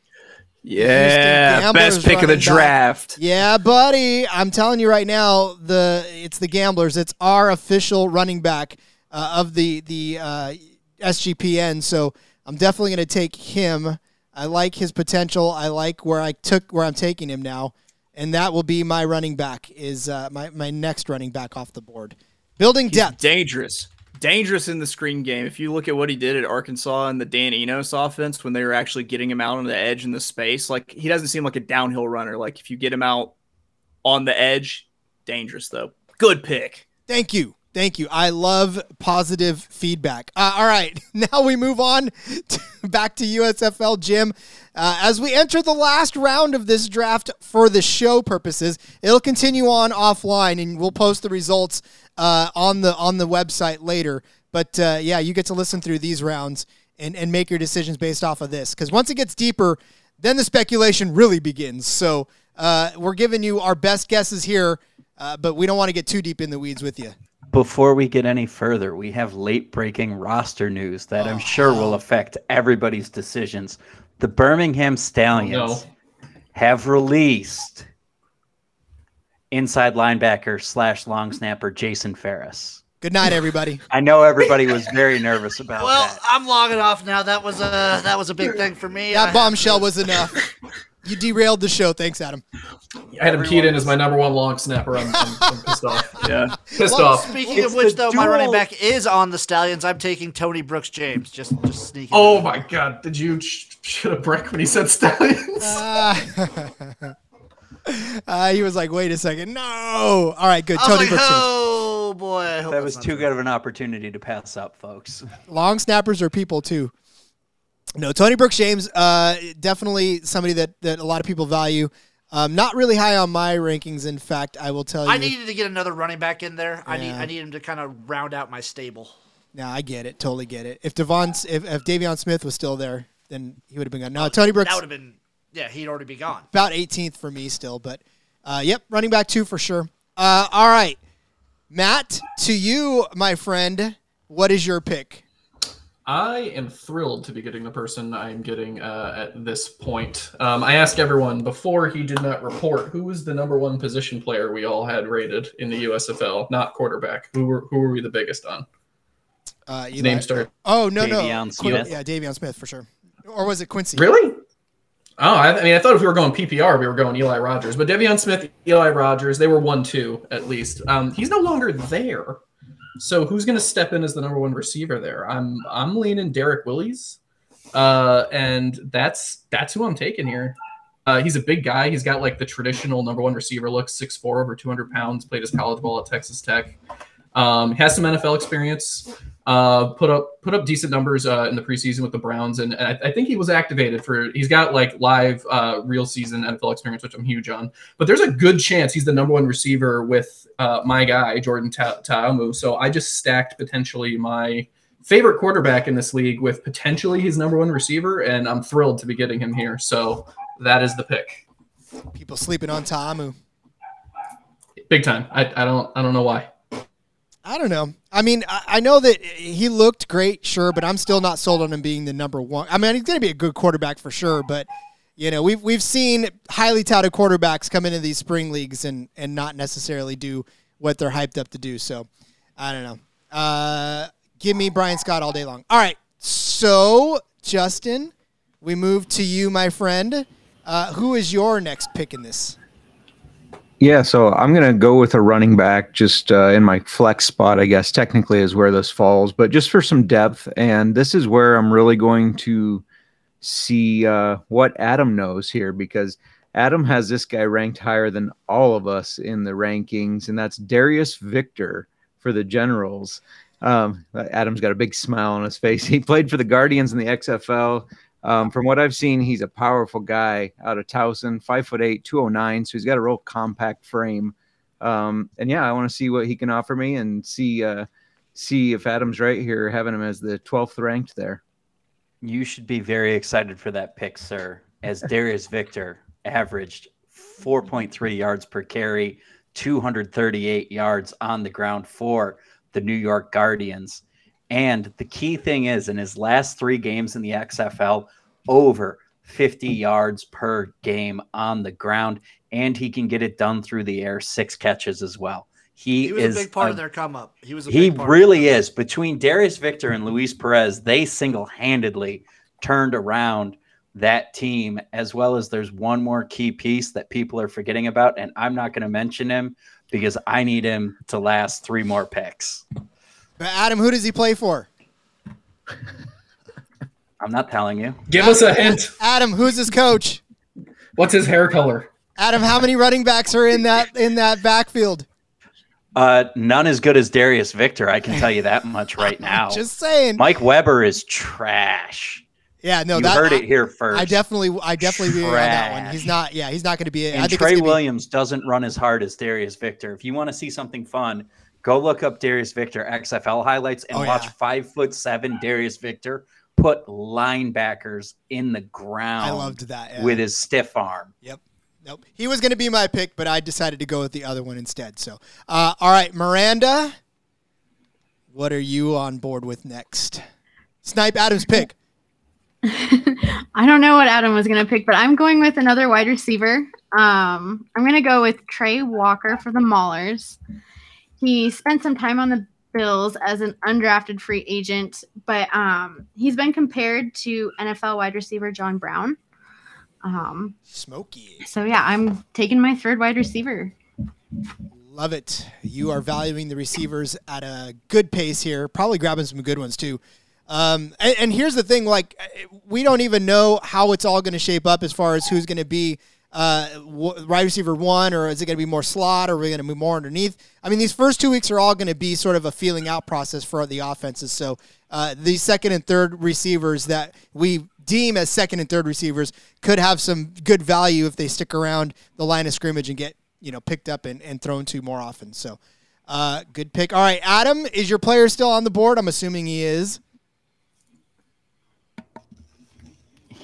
Yeah, best pick of the running back. draft. Yeah, buddy. I'm telling you right now, the it's the gamblers. It's our official running back uh, of the the uh, SGPN. So I'm definitely going to take him. I like his potential. I like where I took where I'm taking him now, and that will be my running back. Is uh, my my next running back off the board. Building He's depth. dangerous. Dangerous in the screen game. If you look at what he did at Arkansas and the Dan Enos offense when they were actually getting him out on the edge in the space, like he doesn't seem like a downhill runner. Like if you get him out on the edge, dangerous though. Good pick. Thank you. Thank you. I love positive feedback. Uh, all right. Now we move on to, back to USFL Jim. Uh, as we enter the last round of this draft for the show purposes, it'll continue on offline and we'll post the results uh, on the on the website later. But uh, yeah, you get to listen through these rounds and, and make your decisions based off of this. Because once it gets deeper, then the speculation really begins. So uh, we're giving you our best guesses here, uh, but we don't want to get too deep in the weeds with you. Before we get any further, we have late breaking roster news that I'm sure will oh. affect everybody's decisions. The Birmingham Stallions oh, have released inside linebacker slash long snapper Jason Ferris. Good night, everybody. I know everybody was very nervous about it. Well, that. I'm logging off now. That was a that was a big thing for me. That have bombshell was enough. You derailed the show. Thanks, Adam. I had him keyed in as my number one long snapper. I'm, I'm, I'm pissed off. Yeah. Pissed Well, off. Speaking It's of which, the though, my running back is on the Stallions. I'm taking Tony Brooks James. Just just sneaking. Oh my god! Did you sh- shoot a brick when he said stallions? Uh, uh, he was like, "Wait a second, no!" All right, good. I was Tony like, Brooks. Oh boy. I hope that was too good of an opportunity to pass up, folks. Long snappers are people too. No, Tony Brooks James, uh, definitely somebody that that a lot of people value. Um, not really high on my rankings. In fact, I will tell you. I needed to get another running back in there. I need I need him to kind of round out my stable. No, I get it. Totally get it. If Devon, if, if De'Veon Smith was still there, then he would have been gone. No, Tony Brooks That would have been yeah. He'd already be gone. about 18th for me still, but uh, yep, running back two for sure. Uh, all right, Matt, to you, my friend, what is your pick? I am thrilled to be getting the person I'm getting uh, at this point. Um, I asked everyone before he did not report who was the number one position player we all had rated in the USFL, not quarterback. Who were who were we the biggest on? Uh, His Eli- name started. Oh no, no, De'Veon Quin- Smith. yeah, De'Veon Smith for sure. Or was it Quincy? Really? Oh, I, I mean, I thought if we were going PPR, we were going Eli Rogers, but De'Veon Smith, Eli Rogers, they were one two at least. Um, he's no longer there. So who's going to step in as the number one receiver there? I'm I'm leaning Derrick Willies, uh, and that's that's who I'm taking here. Uh, he's a big guy. He's got like the traditional number one receiver look, 6'4", over 200 pounds, played his college ball at Texas Tech. Um, has some NFL experience. Uh, put up put up decent numbers uh, in the preseason with the Browns, and, and I, I think he was activated for. He's got like live uh, real season NFL experience, which I'm huge on. But there's a good chance he's the number one receiver with uh, my guy Jordan Ta- Ta'amu. So I just stacked potentially my favorite quarterback in this league with potentially his number one receiver, and I'm thrilled to be getting him here. So that is the pick, People sleeping on Ta'amu. big time. I, I don't I don't know why. I don't know. I mean, I, I know that he looked great, sure, but I'm still not sold on him being the number one. I mean, he's going to be a good quarterback for sure, but you know, we've we've seen highly touted quarterbacks come into these spring leagues and and not necessarily do what they're hyped up to do. So, I don't know. Uh, give me Bryan Scott all day long. All right. So, Justin, we move to you, my friend. Uh, who is your next pick in this? Yeah, so I'm going to go with a running back just uh, in my flex spot, I guess, technically is where this falls, but just for some depth. And this is where I'm really going to see uh, what Adam knows here because Adam has this guy ranked higher than all of us in the rankings, and that's Darius Victor for the Generals. Um, Adam's got a big smile on his face. He played for the Guardians in the XFL. Um, from what I've seen, he's a powerful guy out of Towson, five foot eight, 209. So he's got a real compact frame. Um, and yeah, I want to see what he can offer me and see uh, see if Adam's right here, having him as the 12th ranked there. You should be very excited for that pick, sir, as Darius Victor averaged 4.3 yards per carry, 238 yards on the ground for the New York Guardians. And the key thing is, in his last three games in the XFL, over 50 yards per game on the ground, and he can get it done through the air, six catches as well. He, He was is a big part a- of their come up. He was a he big part really is. Between Darius Victor and Luis Perez, they single handedly turned around that team, as well as there's one more key piece that people are forgetting about. And I'm not going to mention him because I need him to last three more picks. But Adam, who does he play for? I'm not telling you. Give us a hint. Adam, who's his coach? What's his hair color? Adam, how many running backs are in that in that backfield? Uh, none as good as Darius Victor. I can tell you that much right now. Just saying. Mike Weber is trash. yeah, no, you that, heard I, it here first. I definitely, I definitely agree on that one. He's not. Yeah, he's not going to be. I And think Trey gonna be- Williams doesn't run as hard as Darius Victor. If you want to see something fun, go look up Darius Victor XFL highlights and Oh, watch yeah. five foot seven Darius Victor put linebackers in the ground I loved that. yeah. with his stiff arm. Yep. Nope. He was going to be my pick, but I decided to go with the other one instead. So, uh, all right, Miranda, what are you on board with next? Snipe Adam's pick. I don't know what Adam was going to pick, but I'm going with another wide receiver. Um, I'm going to go with Trey Walker for the Maulers. He spent some time on the Bills as an undrafted free agent, but um, he's been compared to NFL wide receiver John Brown. Um, Smokey. so yeah, I'm taking my third wide receiver. Love it. You are valuing the receivers at a good pace here, probably grabbing some good ones too. Um, and, and here's the thing: like, we don't even know how it's all going to shape up as far as who's going to be uh, wide receiver one, or is it going to be more slot, or are we going to move more underneath? I mean, these first two weeks are all going to be sort of a feeling out process for the offenses. So uh, these second and third receivers that we deem as second and third receivers could have some good value if they stick around the line of scrimmage and get you know picked up and, and thrown to more often. So uh, good pick. All right, Adam, is your player still on the board? I'm assuming he is.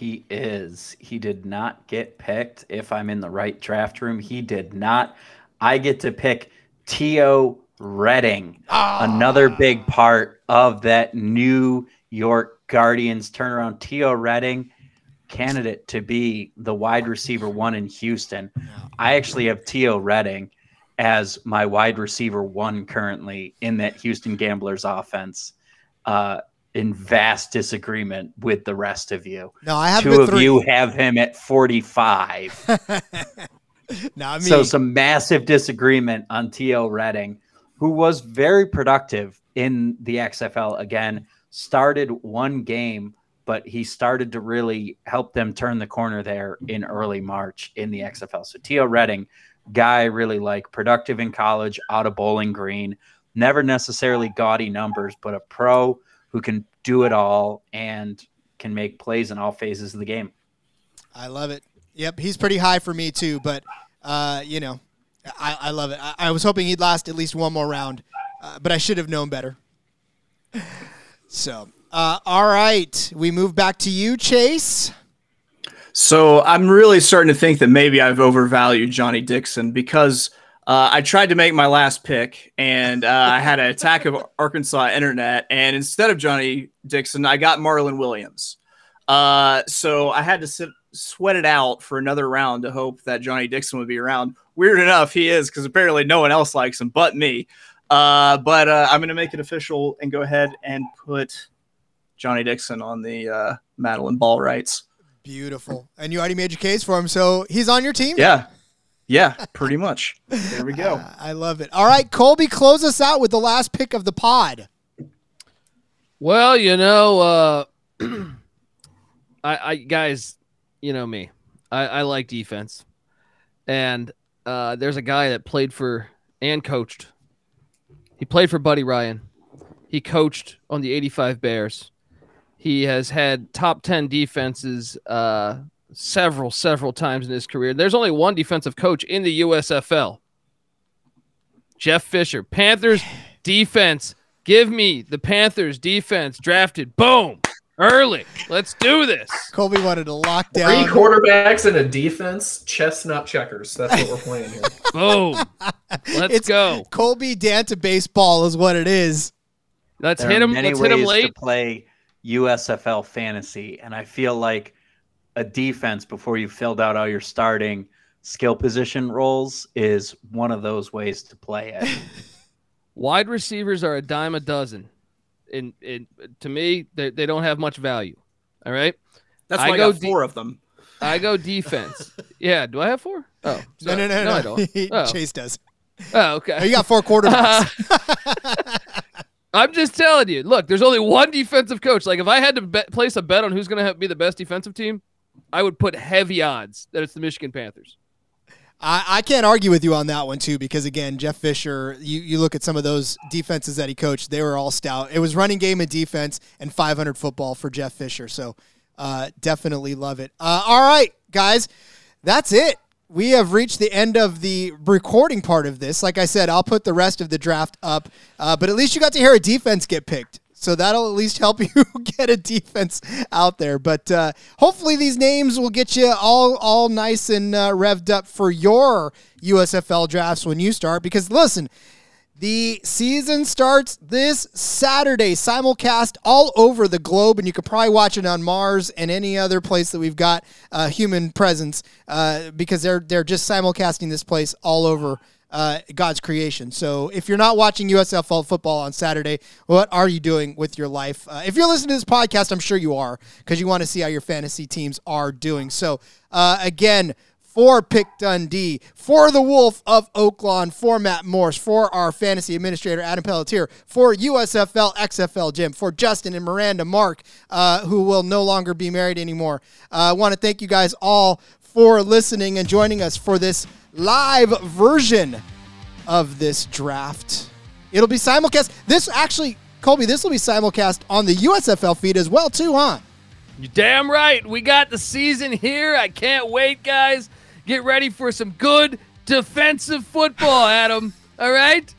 He is. He did not get picked. If I'm in the right draft room, he did not. I get to pick Teo Redding, another big part of that New York Guardians turnaround. Teo Redding, candidate to be the wide receiver one in Houston. I actually have Teo Redding as my wide receiver one currently in that Houston Gamblers offense. Uh, in vast disagreement with the rest of you. No, I have Two of three. you have him at 45. Not me. so some massive disagreement on Teo Redding, who was very productive in the XFL again, started one game, but he started to really help them turn the corner there in early March in the XFL. So Teo Redding, guy I really like, productive in college, out of Bowling Green, never necessarily gaudy numbers, but a pro who can do it all and can make plays in all phases of the game. I love it. Yep, he's pretty high for me too, but uh, you know, I, I love it. I, I was hoping he'd last at least one more round, uh, but I should have known better. So, uh, all right, we move back to you, Chase. So I'm really starting to think that maybe I've overvalued Johnny Dixon because Uh, I tried to make my last pick, and uh, I had an attack of Arkansas internet, and instead of Johnny Dixon, I got Marlon Williams. Uh, so I had to sit, sweat it out for another round to hope that Johnny Dixon would be around. Weird enough, he is because apparently no one else likes him but me. Uh, but uh, I'm going to make it official and go ahead and put Johnny Dixon on the uh, Madeleine Albrights. Beautiful. And you already made your case for him, so he's on your team. Yeah. Yeah, pretty much. There we go. Uh, I love it. All right, Colby, close us out with the last pick of the pod. Well, you know, uh, I, I guys, you know me. I, I like defense, and uh, there's a guy that played for and coached. He played for Buddy Ryan. He coached on the '85 Bears. He has had top ten defenses uh, several, several times in his career. There's only one defensive coach in the USFL. Jeff Fisher, Panthers defense. Give me the Panthers defense drafted. Boom. Early. Let's do this. Colby wanted to lock down. Three quarterbacks and a defense, chestnut checkers. That's what we're playing here. Boom. Let's It's- go. Colby Danta baseball is what it is. Let's There hit are him. many Let's hit him late. to play USFL fantasy, and I feel like a defense before you filled out all your starting skill position roles is one of those ways to play it. Wide receivers are a dime a dozen. In, in to me, they, they don't have much value. All right. That's why I, go got de- four of them. I go defense. yeah. Do I have four? Oh, No, sorry. no, no, no. I don't. Oh. Chase does. Oh, Oh, okay. you got four quarterbacks. I'm just telling you. Look, there's only one defensive coach. Like, if I had to bet, place a bet on who's going to be the best defensive team, I would put heavy odds that it's the Michigan Panthers. I, I can't argue with you on that one too, because again, Jeff Fisher, you, you look at some of those defenses that he coached, they were all stout. It was running game and defense and 500 football for Jeff Fisher. So uh, definitely love it. Uh, all right, guys, that's it. We have reached the end of the recording part of this. Like I said, I'll put the rest of the draft up, uh, but at least you got to hear a defense get picked. So that'll at least help you get a defense out there. But uh, hopefully these names will get you all all nice and uh, revved up for your USFL drafts when you start. Because listen, the season starts this Saturday, simulcast all over the globe, and you can probably watch it on Mars and any other place that we've got uh, human presence uh, because they're they're just simulcasting this place all over uh, God's creation. So if you're not watching USFL football on Saturday, what are you doing with your life? Uh, if you're listening to this podcast, I'm sure you are because you want to see how your fantasy teams are doing. So uh, again. For Pick Dundee, for the Wolf of Oaklawn, for Matt Morse, for our fantasy administrator Adam Pelletier, for USFL XFL Jim, for Justin and Miranda Mark, uh, who will no longer be married anymore. Uh, I want to thank you guys all for listening and joining us for this live version of this draft. It'll be simulcast. This actually, Colby, this will be simulcast on the USFL feed as well, too, huh? You damn right. We got the season here. I can't wait, guys. Get ready for some good defensive football, Adam. All right?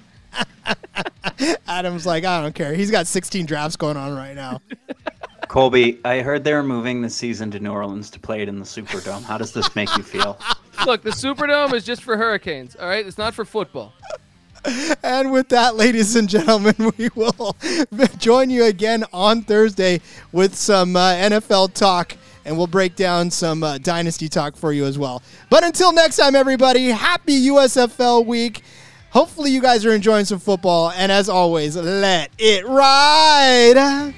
Adam's like, I don't care. He's got 16 drafts going on right now. Colby, I heard they're moving the season to New Orleans to play it in the Superdome. How does this make you feel? Look, the Superdome is just for hurricanes, all right? It's not for football. And with that, ladies and gentlemen, we will join you again on Thursday with some uh, NFL talk, and we'll break down some uh, dynasty talk for you as well. But until next time, everybody, happy USFL week. Hopefully, you guys are enjoying some football, and as always, let it ride.